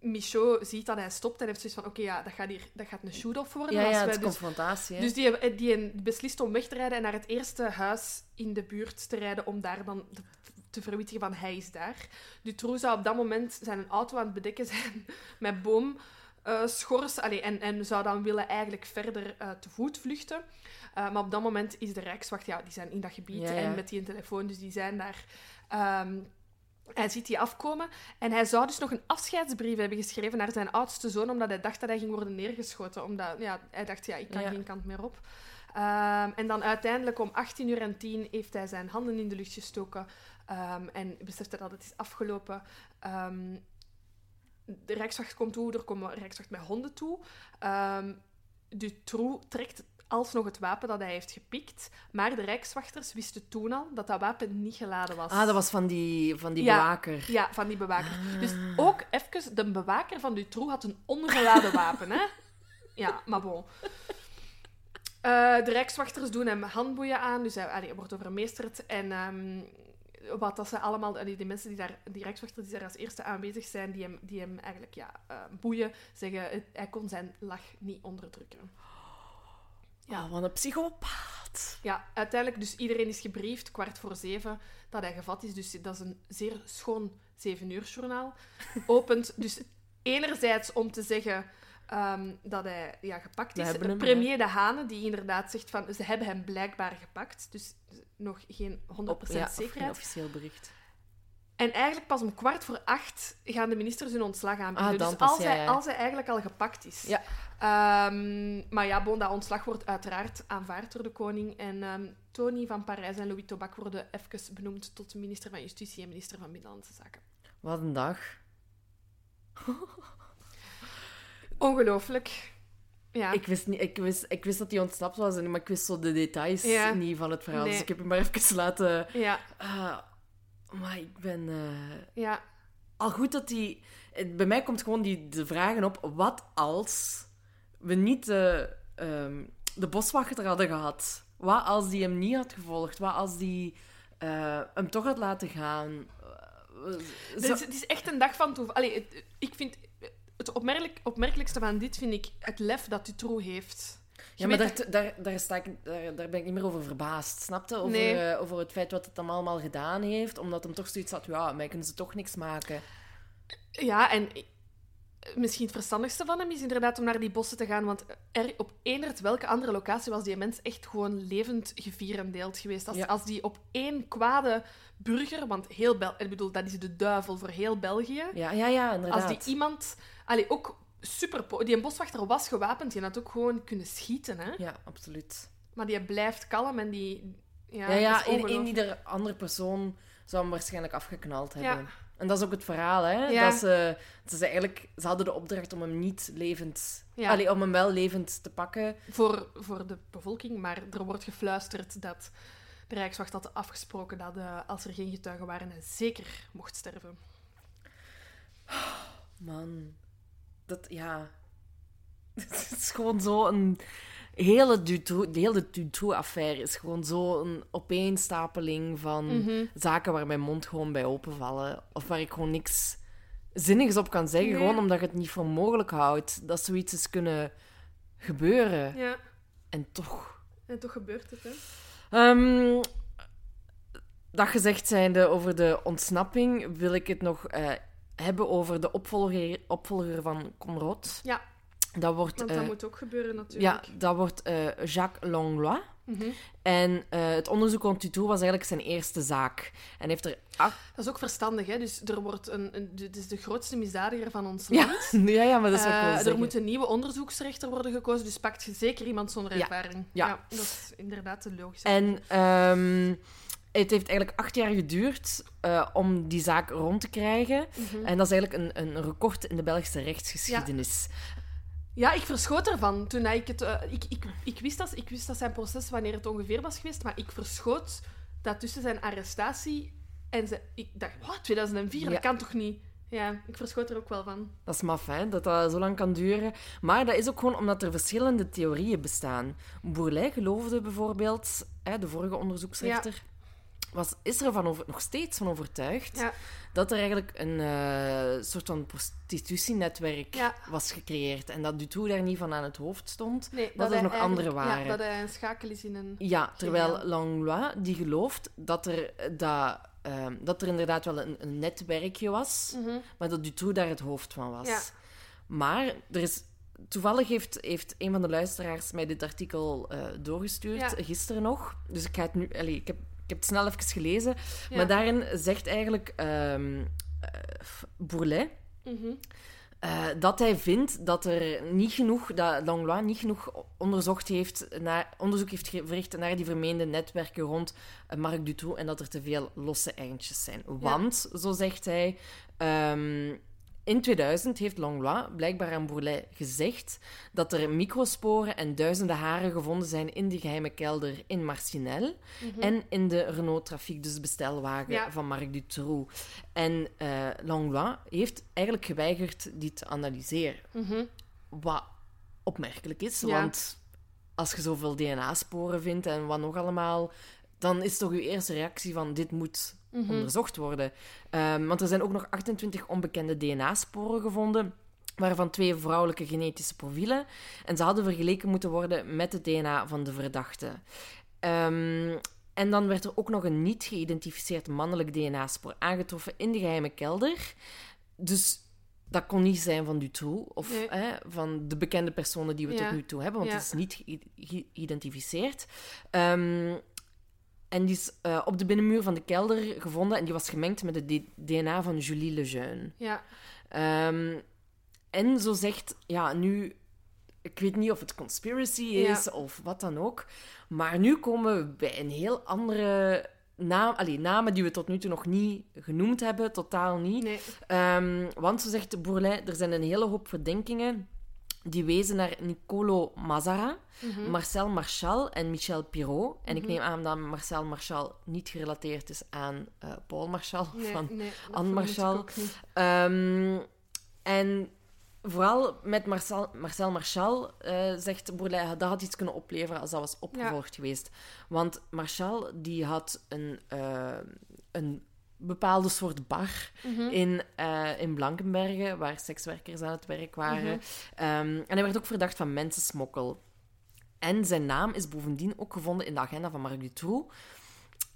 Michaud ziet dat hij stopt en heeft zoiets van... Oké, ja, dat gaat, hier, dat gaat een shoot-off worden. ja, het is dus confrontatie. dus die, die beslist om weg te rijden en naar het eerste huis in de buurt te rijden om daar dan te, te verwittigen van hij is daar. Dutroux zou op dat moment zijn auto aan het bedekken zijn *laughs* met boomschors allee, en, en zou dan willen eigenlijk verder eh, te voet vluchten. Eh, maar op dat moment is de Rijkswacht, ja, die zijn in dat gebied Ja, ja. en met die telefoon, dus die zijn daar. Ehm, hij ziet die afkomen en hij zou dus nog een afscheidsbrief hebben geschreven naar zijn oudste zoon, omdat hij dacht dat hij ging worden neergeschoten. Omdat ja, hij dacht, ja, ik kan Ja. geen kant meer op. Ehm, en dan uiteindelijk om 18 uur en 10 heeft hij zijn handen in de lucht gestoken ehm, en besefte dat het is afgelopen. Ehm, de Rijkswacht komt toe, er komen Rijkswacht met honden toe. Dutroux trekt alsnog het wapen dat hij heeft gepikt, maar de Rijkswachters wisten toen al dat dat wapen niet geladen was. Ah, dat was van die, van die Ja. bewaker. Ja, van die bewaker. Ah. Dus ook even, de bewaker van Dutroux had een ongeladen wapen, hè? Ja, maar bon. Eh, de rijkswachters doen hem handboeien aan, dus hij, allee, wordt overmeesterd. En ehm, wat dat ze allemaal, allee, die mensen die daar, die rijkswachters die daar als eerste aanwezig zijn, die hem, die hem eigenlijk ja, eh, boeien, zeggen hij kon zijn lach niet onderdrukken. Ja, wat een psychopaat. Ja, uiteindelijk, dus iedereen is gebriefd, kwart voor zeven, dat hij gevat is. Dus dat is een zeer schoon zeven uur journaal. *laughs* Opent dus enerzijds om te zeggen ehm, dat hij ja, gepakt is. hem, Premier De Hane, die inderdaad zegt van, ze hebben hem blijkbaar gepakt. Dus nog geen 100% Op, ja, of geen zekerheid. officieel bericht. En eigenlijk pas om kwart voor acht gaan de ministers hun ontslag aanbieden. Ah, dan dus pas, als, ja, hij, ja. als hij eigenlijk al gepakt is. Ja. Ehm, maar ja, bon, dat ontslag wordt uiteraard aanvaard door de koning. En ehm, Tony van Parijs en Louis Tobac worden even benoemd tot minister van Justitie en minister van Binnenlandse Zaken. Wat een dag. *laughs* Ongelooflijk. Ja. Ik wist, niet, ik, wist, ik wist dat hij ontsnapt was, maar ik wist zo de details Ja. niet van het verhaal. Nee. Dus ik heb hem maar even laten... ja, Ah, maar ik ben... eh, ja, Al goed dat die... Bij mij komt gewoon die, de vragen op, wat als we niet de, ehm, de boswachter hadden gehad? Wat als die hem niet had gevolgd? Wat als die eh, hem toch had laten gaan? Eh, Het zo- is, het is echt een dag van toeval. Allee, het- ik vind... Het opmerkelijk, opmerkelijkste van dit vind ik het lef dat Dutroux heeft. Ja, maar daar, daar, daar, sta ik, daar, daar ben ik niet meer over verbaasd. Snapte? Over, Nee. eh, over het feit wat het hem allemaal gedaan heeft. Omdat hem toch zoiets had, ja, mij kunnen ze toch niks maken. Ja, en misschien het verstandigste van hem is inderdaad om naar die bossen te gaan. Want er, op eender welke andere locatie was die mens echt gewoon levend gevierendeeld geweest. Als, Ja. als die op één kwade burger, want heel Bel ik bedoel, dat is de duivel voor heel België. Ja, ja, ja, inderdaad. Als die iemand, allee, ook super, die een boswachter was gewapend, die had ook gewoon kunnen schieten, hè? Ja, absoluut. Maar die blijft kalm en die, ja, Ja, ja, in, ieder andere persoon zou hem waarschijnlijk afgeknald Ja. hebben. En dat is ook het verhaal, hè? Ja. Dat ze, dat ze eigenlijk... Ze hadden de opdracht om hem niet levend... Ja. Allee, om hem wel levend te pakken. voor, voor de bevolking, maar er wordt gefluisterd dat de Rijkswacht had afgesproken dat eh, als er geen getuigen waren, hij zeker mocht sterven. Man. Dat, ja... *laughs* Het is gewoon zo een... Hele Dutroux- de hele Dutroux-affaire is gewoon zo een opeenstapeling van Mhm. zaken waar mijn mond gewoon bij openvallen. Of waar ik gewoon niks zinnigs op kan zeggen. Nee. Gewoon omdat je het niet voor mogelijk houdt dat zoiets is kunnen gebeuren. Ja, En toch. en toch gebeurt het, hè? Ehm, dat gezegd zijnde over de ontsnapping, wil ik het nog eh, hebben over de opvolger, opvolger van Conrad. Ja, Dat wordt, want eh, dat moet ook gebeuren ja, natuurlijk. dat wordt eh, Jacques Langlois. En eh, het onderzoek rond Dutroux was eigenlijk zijn eerste zaak. En heeft er acht... Dat is ook verstandig, hè? Dus er wordt een, een, dit is de grootste misdadiger van ons Ja, land. *laughs* ja, ja, maar dat is ook Eh, wel er moet een nieuwe onderzoeksrechter worden gekozen, dus pakt je zeker iemand zonder Ja. ervaring. Ja. dat is inderdaad de logische. En ehm, het heeft eigenlijk acht jaar geduurd eh, om die zaak rond te krijgen. Mhm. En dat is eigenlijk een, een record in de Belgische rechtsgeschiedenis. Ja, ik verschoot ervan toen ik het... eh, ik, ik, ik, wist dat, ik wist dat zijn proces wanneer het ongeveer was geweest, maar ik verschoot dat tussen zijn arrestatie en zijn... Ik dacht, wat, 2004? Ja. Dat kan toch niet? Ja, ik verschoot er ook wel van. Dat is maf, hè, dat dat zo lang kan duren. Maar dat is ook gewoon omdat er verschillende theorieën bestaan. Boerlei geloofde bijvoorbeeld, hè, de vorige onderzoeksrechter, was, is er van over, nog steeds van overtuigd Ja. dat er eigenlijk een eh, soort van prostitutienetwerk Ja. was gecreëerd. En dat Dutroux daar niet van aan het hoofd stond. Nee, Dat er nog andere waren. Ja, dat hij een schakel is in een... Ja, terwijl. Langlois die gelooft dat er, dat, ehm, dat er inderdaad wel een, een netwerkje was, Mhm. maar dat Dutroux daar het hoofd van was. Ja. Maar er is, toevallig heeft, heeft een van de luisteraars mij dit artikel eh, doorgestuurd, Ja. gisteren nog. Dus ik ga het nu... Ik, heb, heb het snel even gelezen. Ja. Maar daarin zegt eigenlijk eh, Bourlet Mhm. eh, dat hij vindt dat er niet genoeg, dat Langlois niet genoeg onderzocht heeft naar, onderzoek heeft verricht naar die vermeende netwerken rond eh, Marc Dutroux en dat er te veel losse eindjes zijn. Want, zo zegt hij, ehm, in 2000 heeft Langlois blijkbaar aan Bourlet gezegd dat er microsporen en duizenden haren gevonden zijn in de geheime kelder in Marcinelle en in de Renault Trafiek, dus bestelwagen Ja. van Marc Dutroux. En eh, Langlois heeft eigenlijk geweigerd die te analyseren. Mhm. Wat opmerkelijk is, Ja. want als je zoveel DNA-sporen vindt en wat nog allemaal, dan is toch je eerste reactie van dit moet Mhm. onderzocht worden. Ehm, want er zijn ook nog 28 onbekende DNA-sporen gevonden, waarvan twee vrouwelijke genetische profielen. En ze hadden vergeleken moeten worden met het DNA van de verdachte. Ehm, en dan werd er ook nog een niet geïdentificeerd mannelijk DNA-spoor aangetroffen in de geheime kelder. Dus dat kon niet zijn van Dutroux of Nee. hè, van de bekende personen die we Ja. tot nu toe hebben, want Ja. het is niet ge- geïdentificeerd. Ehm, en die is eh, op de binnenmuur van de kelder gevonden en die was gemengd met het DNA van Julie Lejeune. Ja. Ehm, en zo zegt, ja, nu, ik weet niet of het conspiracy is Ja. of wat dan ook, maar nu komen we bij een heel andere naam, allee, namen die we tot nu toe nog niet genoemd hebben, totaal niet. Nee. Ehm, want, zo zegt Bourlet, er zijn een hele hoop verdenkingen die wezen naar Nicolo Mazzara, Mhm. Marcel Marchal en Michel Pirot. En ik neem aan dat Marcel Marchal niet gerelateerd is aan eh, Paul Marchal Nee, van nee, Anne Marchal. Ehm, en vooral met Marcel, Marcel Marchal eh, zegt Bourlet, dat had iets kunnen opleveren als dat was opgevolgd geweest. Want Marchal die had een, eh, een bepaalde soort bar Mhm. in, eh, in Blankenbergen, waar sekswerkers aan het werk waren. Mhm. Ehm, en hij werd ook verdacht van mensensmokkel. En zijn naam is bovendien ook gevonden in de agenda van Marc Dutroux.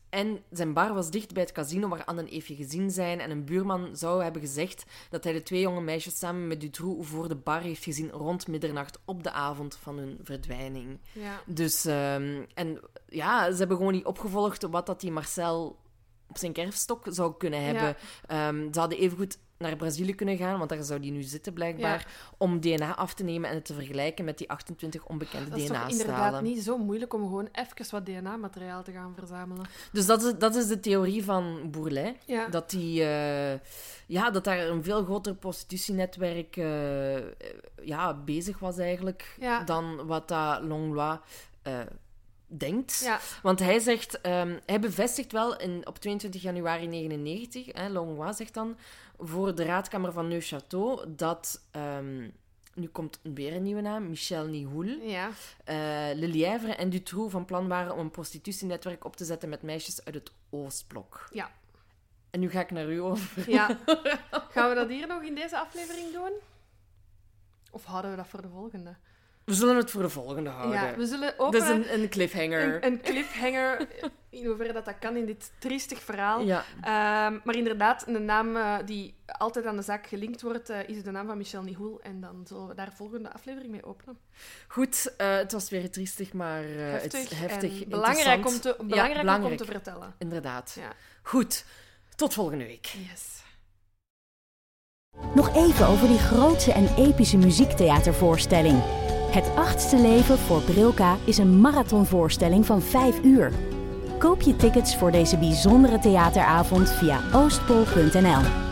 En zijn bar was dicht bij het casino waar Anne en Eefje gezien zijn. En een buurman zou hebben gezegd dat hij de twee jonge meisjes samen met Dutroux voor de bar heeft gezien rond middernacht op de avond van hun verdwijning. Ja. Dus, ehm, en ja, ze hebben gewoon niet opgevolgd wat dat die Marcel op zijn kerfstok zou kunnen hebben. Ehm, ze hadden evengoed naar Brazilië kunnen gaan, want daar zou die nu zitten blijkbaar, om DNA af te nemen en het te vergelijken met die 28 onbekende Dat is toch inderdaad DNA-stalen. niet zo moeilijk om gewoon even wat DNA-materiaal te gaan verzamelen. Dus dat is, dat is de theorie van Bourlet. Ja. Dat, die, eh, ja, dat daar een veel groter prostitutienetwerk eh, eh, ja, bezig was eigenlijk Ja. dan wat dat Langlois eh, denkt. Ja. Want hij zegt, ehm, hij bevestigt wel in, op 22 januari 99, hè, Langlois zegt dan, voor de raadkamer van Neuchâteau, dat, ehm, nu komt weer een nieuwe naam, Michel Nihoul, Ja. eh en Dutroux van plan waren om een prostitutienetwerk op te zetten met meisjes uit het Oostblok. Ja. En nu ga ik naar u over. ja. *laughs* Gaan we dat hier nog in deze aflevering doen? Of houden we dat voor de volgende? We zullen het voor de volgende houden. Ja, we zullen Dat is een, een cliffhanger. een, een cliffhanger, *laughs* in hoeverre dat, dat kan in dit triestig verhaal. Ja. Ehm, maar inderdaad, een naam eh, die altijd aan de zaak gelinkt wordt, eh, is de naam van Michel Nihoul. En dan zullen we daar volgende aflevering mee openen. Goed, eh, het was weer triestig, maar eh, het heftig, is heftig. en belangrijk, om te, Ja, belangrijk, ook om belangrijk. te vertellen. Inderdaad. Ja. Goed, tot volgende week. Yes. Nog even over die grootse en epische muziektheatervoorstelling. Het achtste leven voor Brilka is een marathonvoorstelling van 5 uur. Koop je tickets voor deze bijzondere theateravond via oostpol.nl.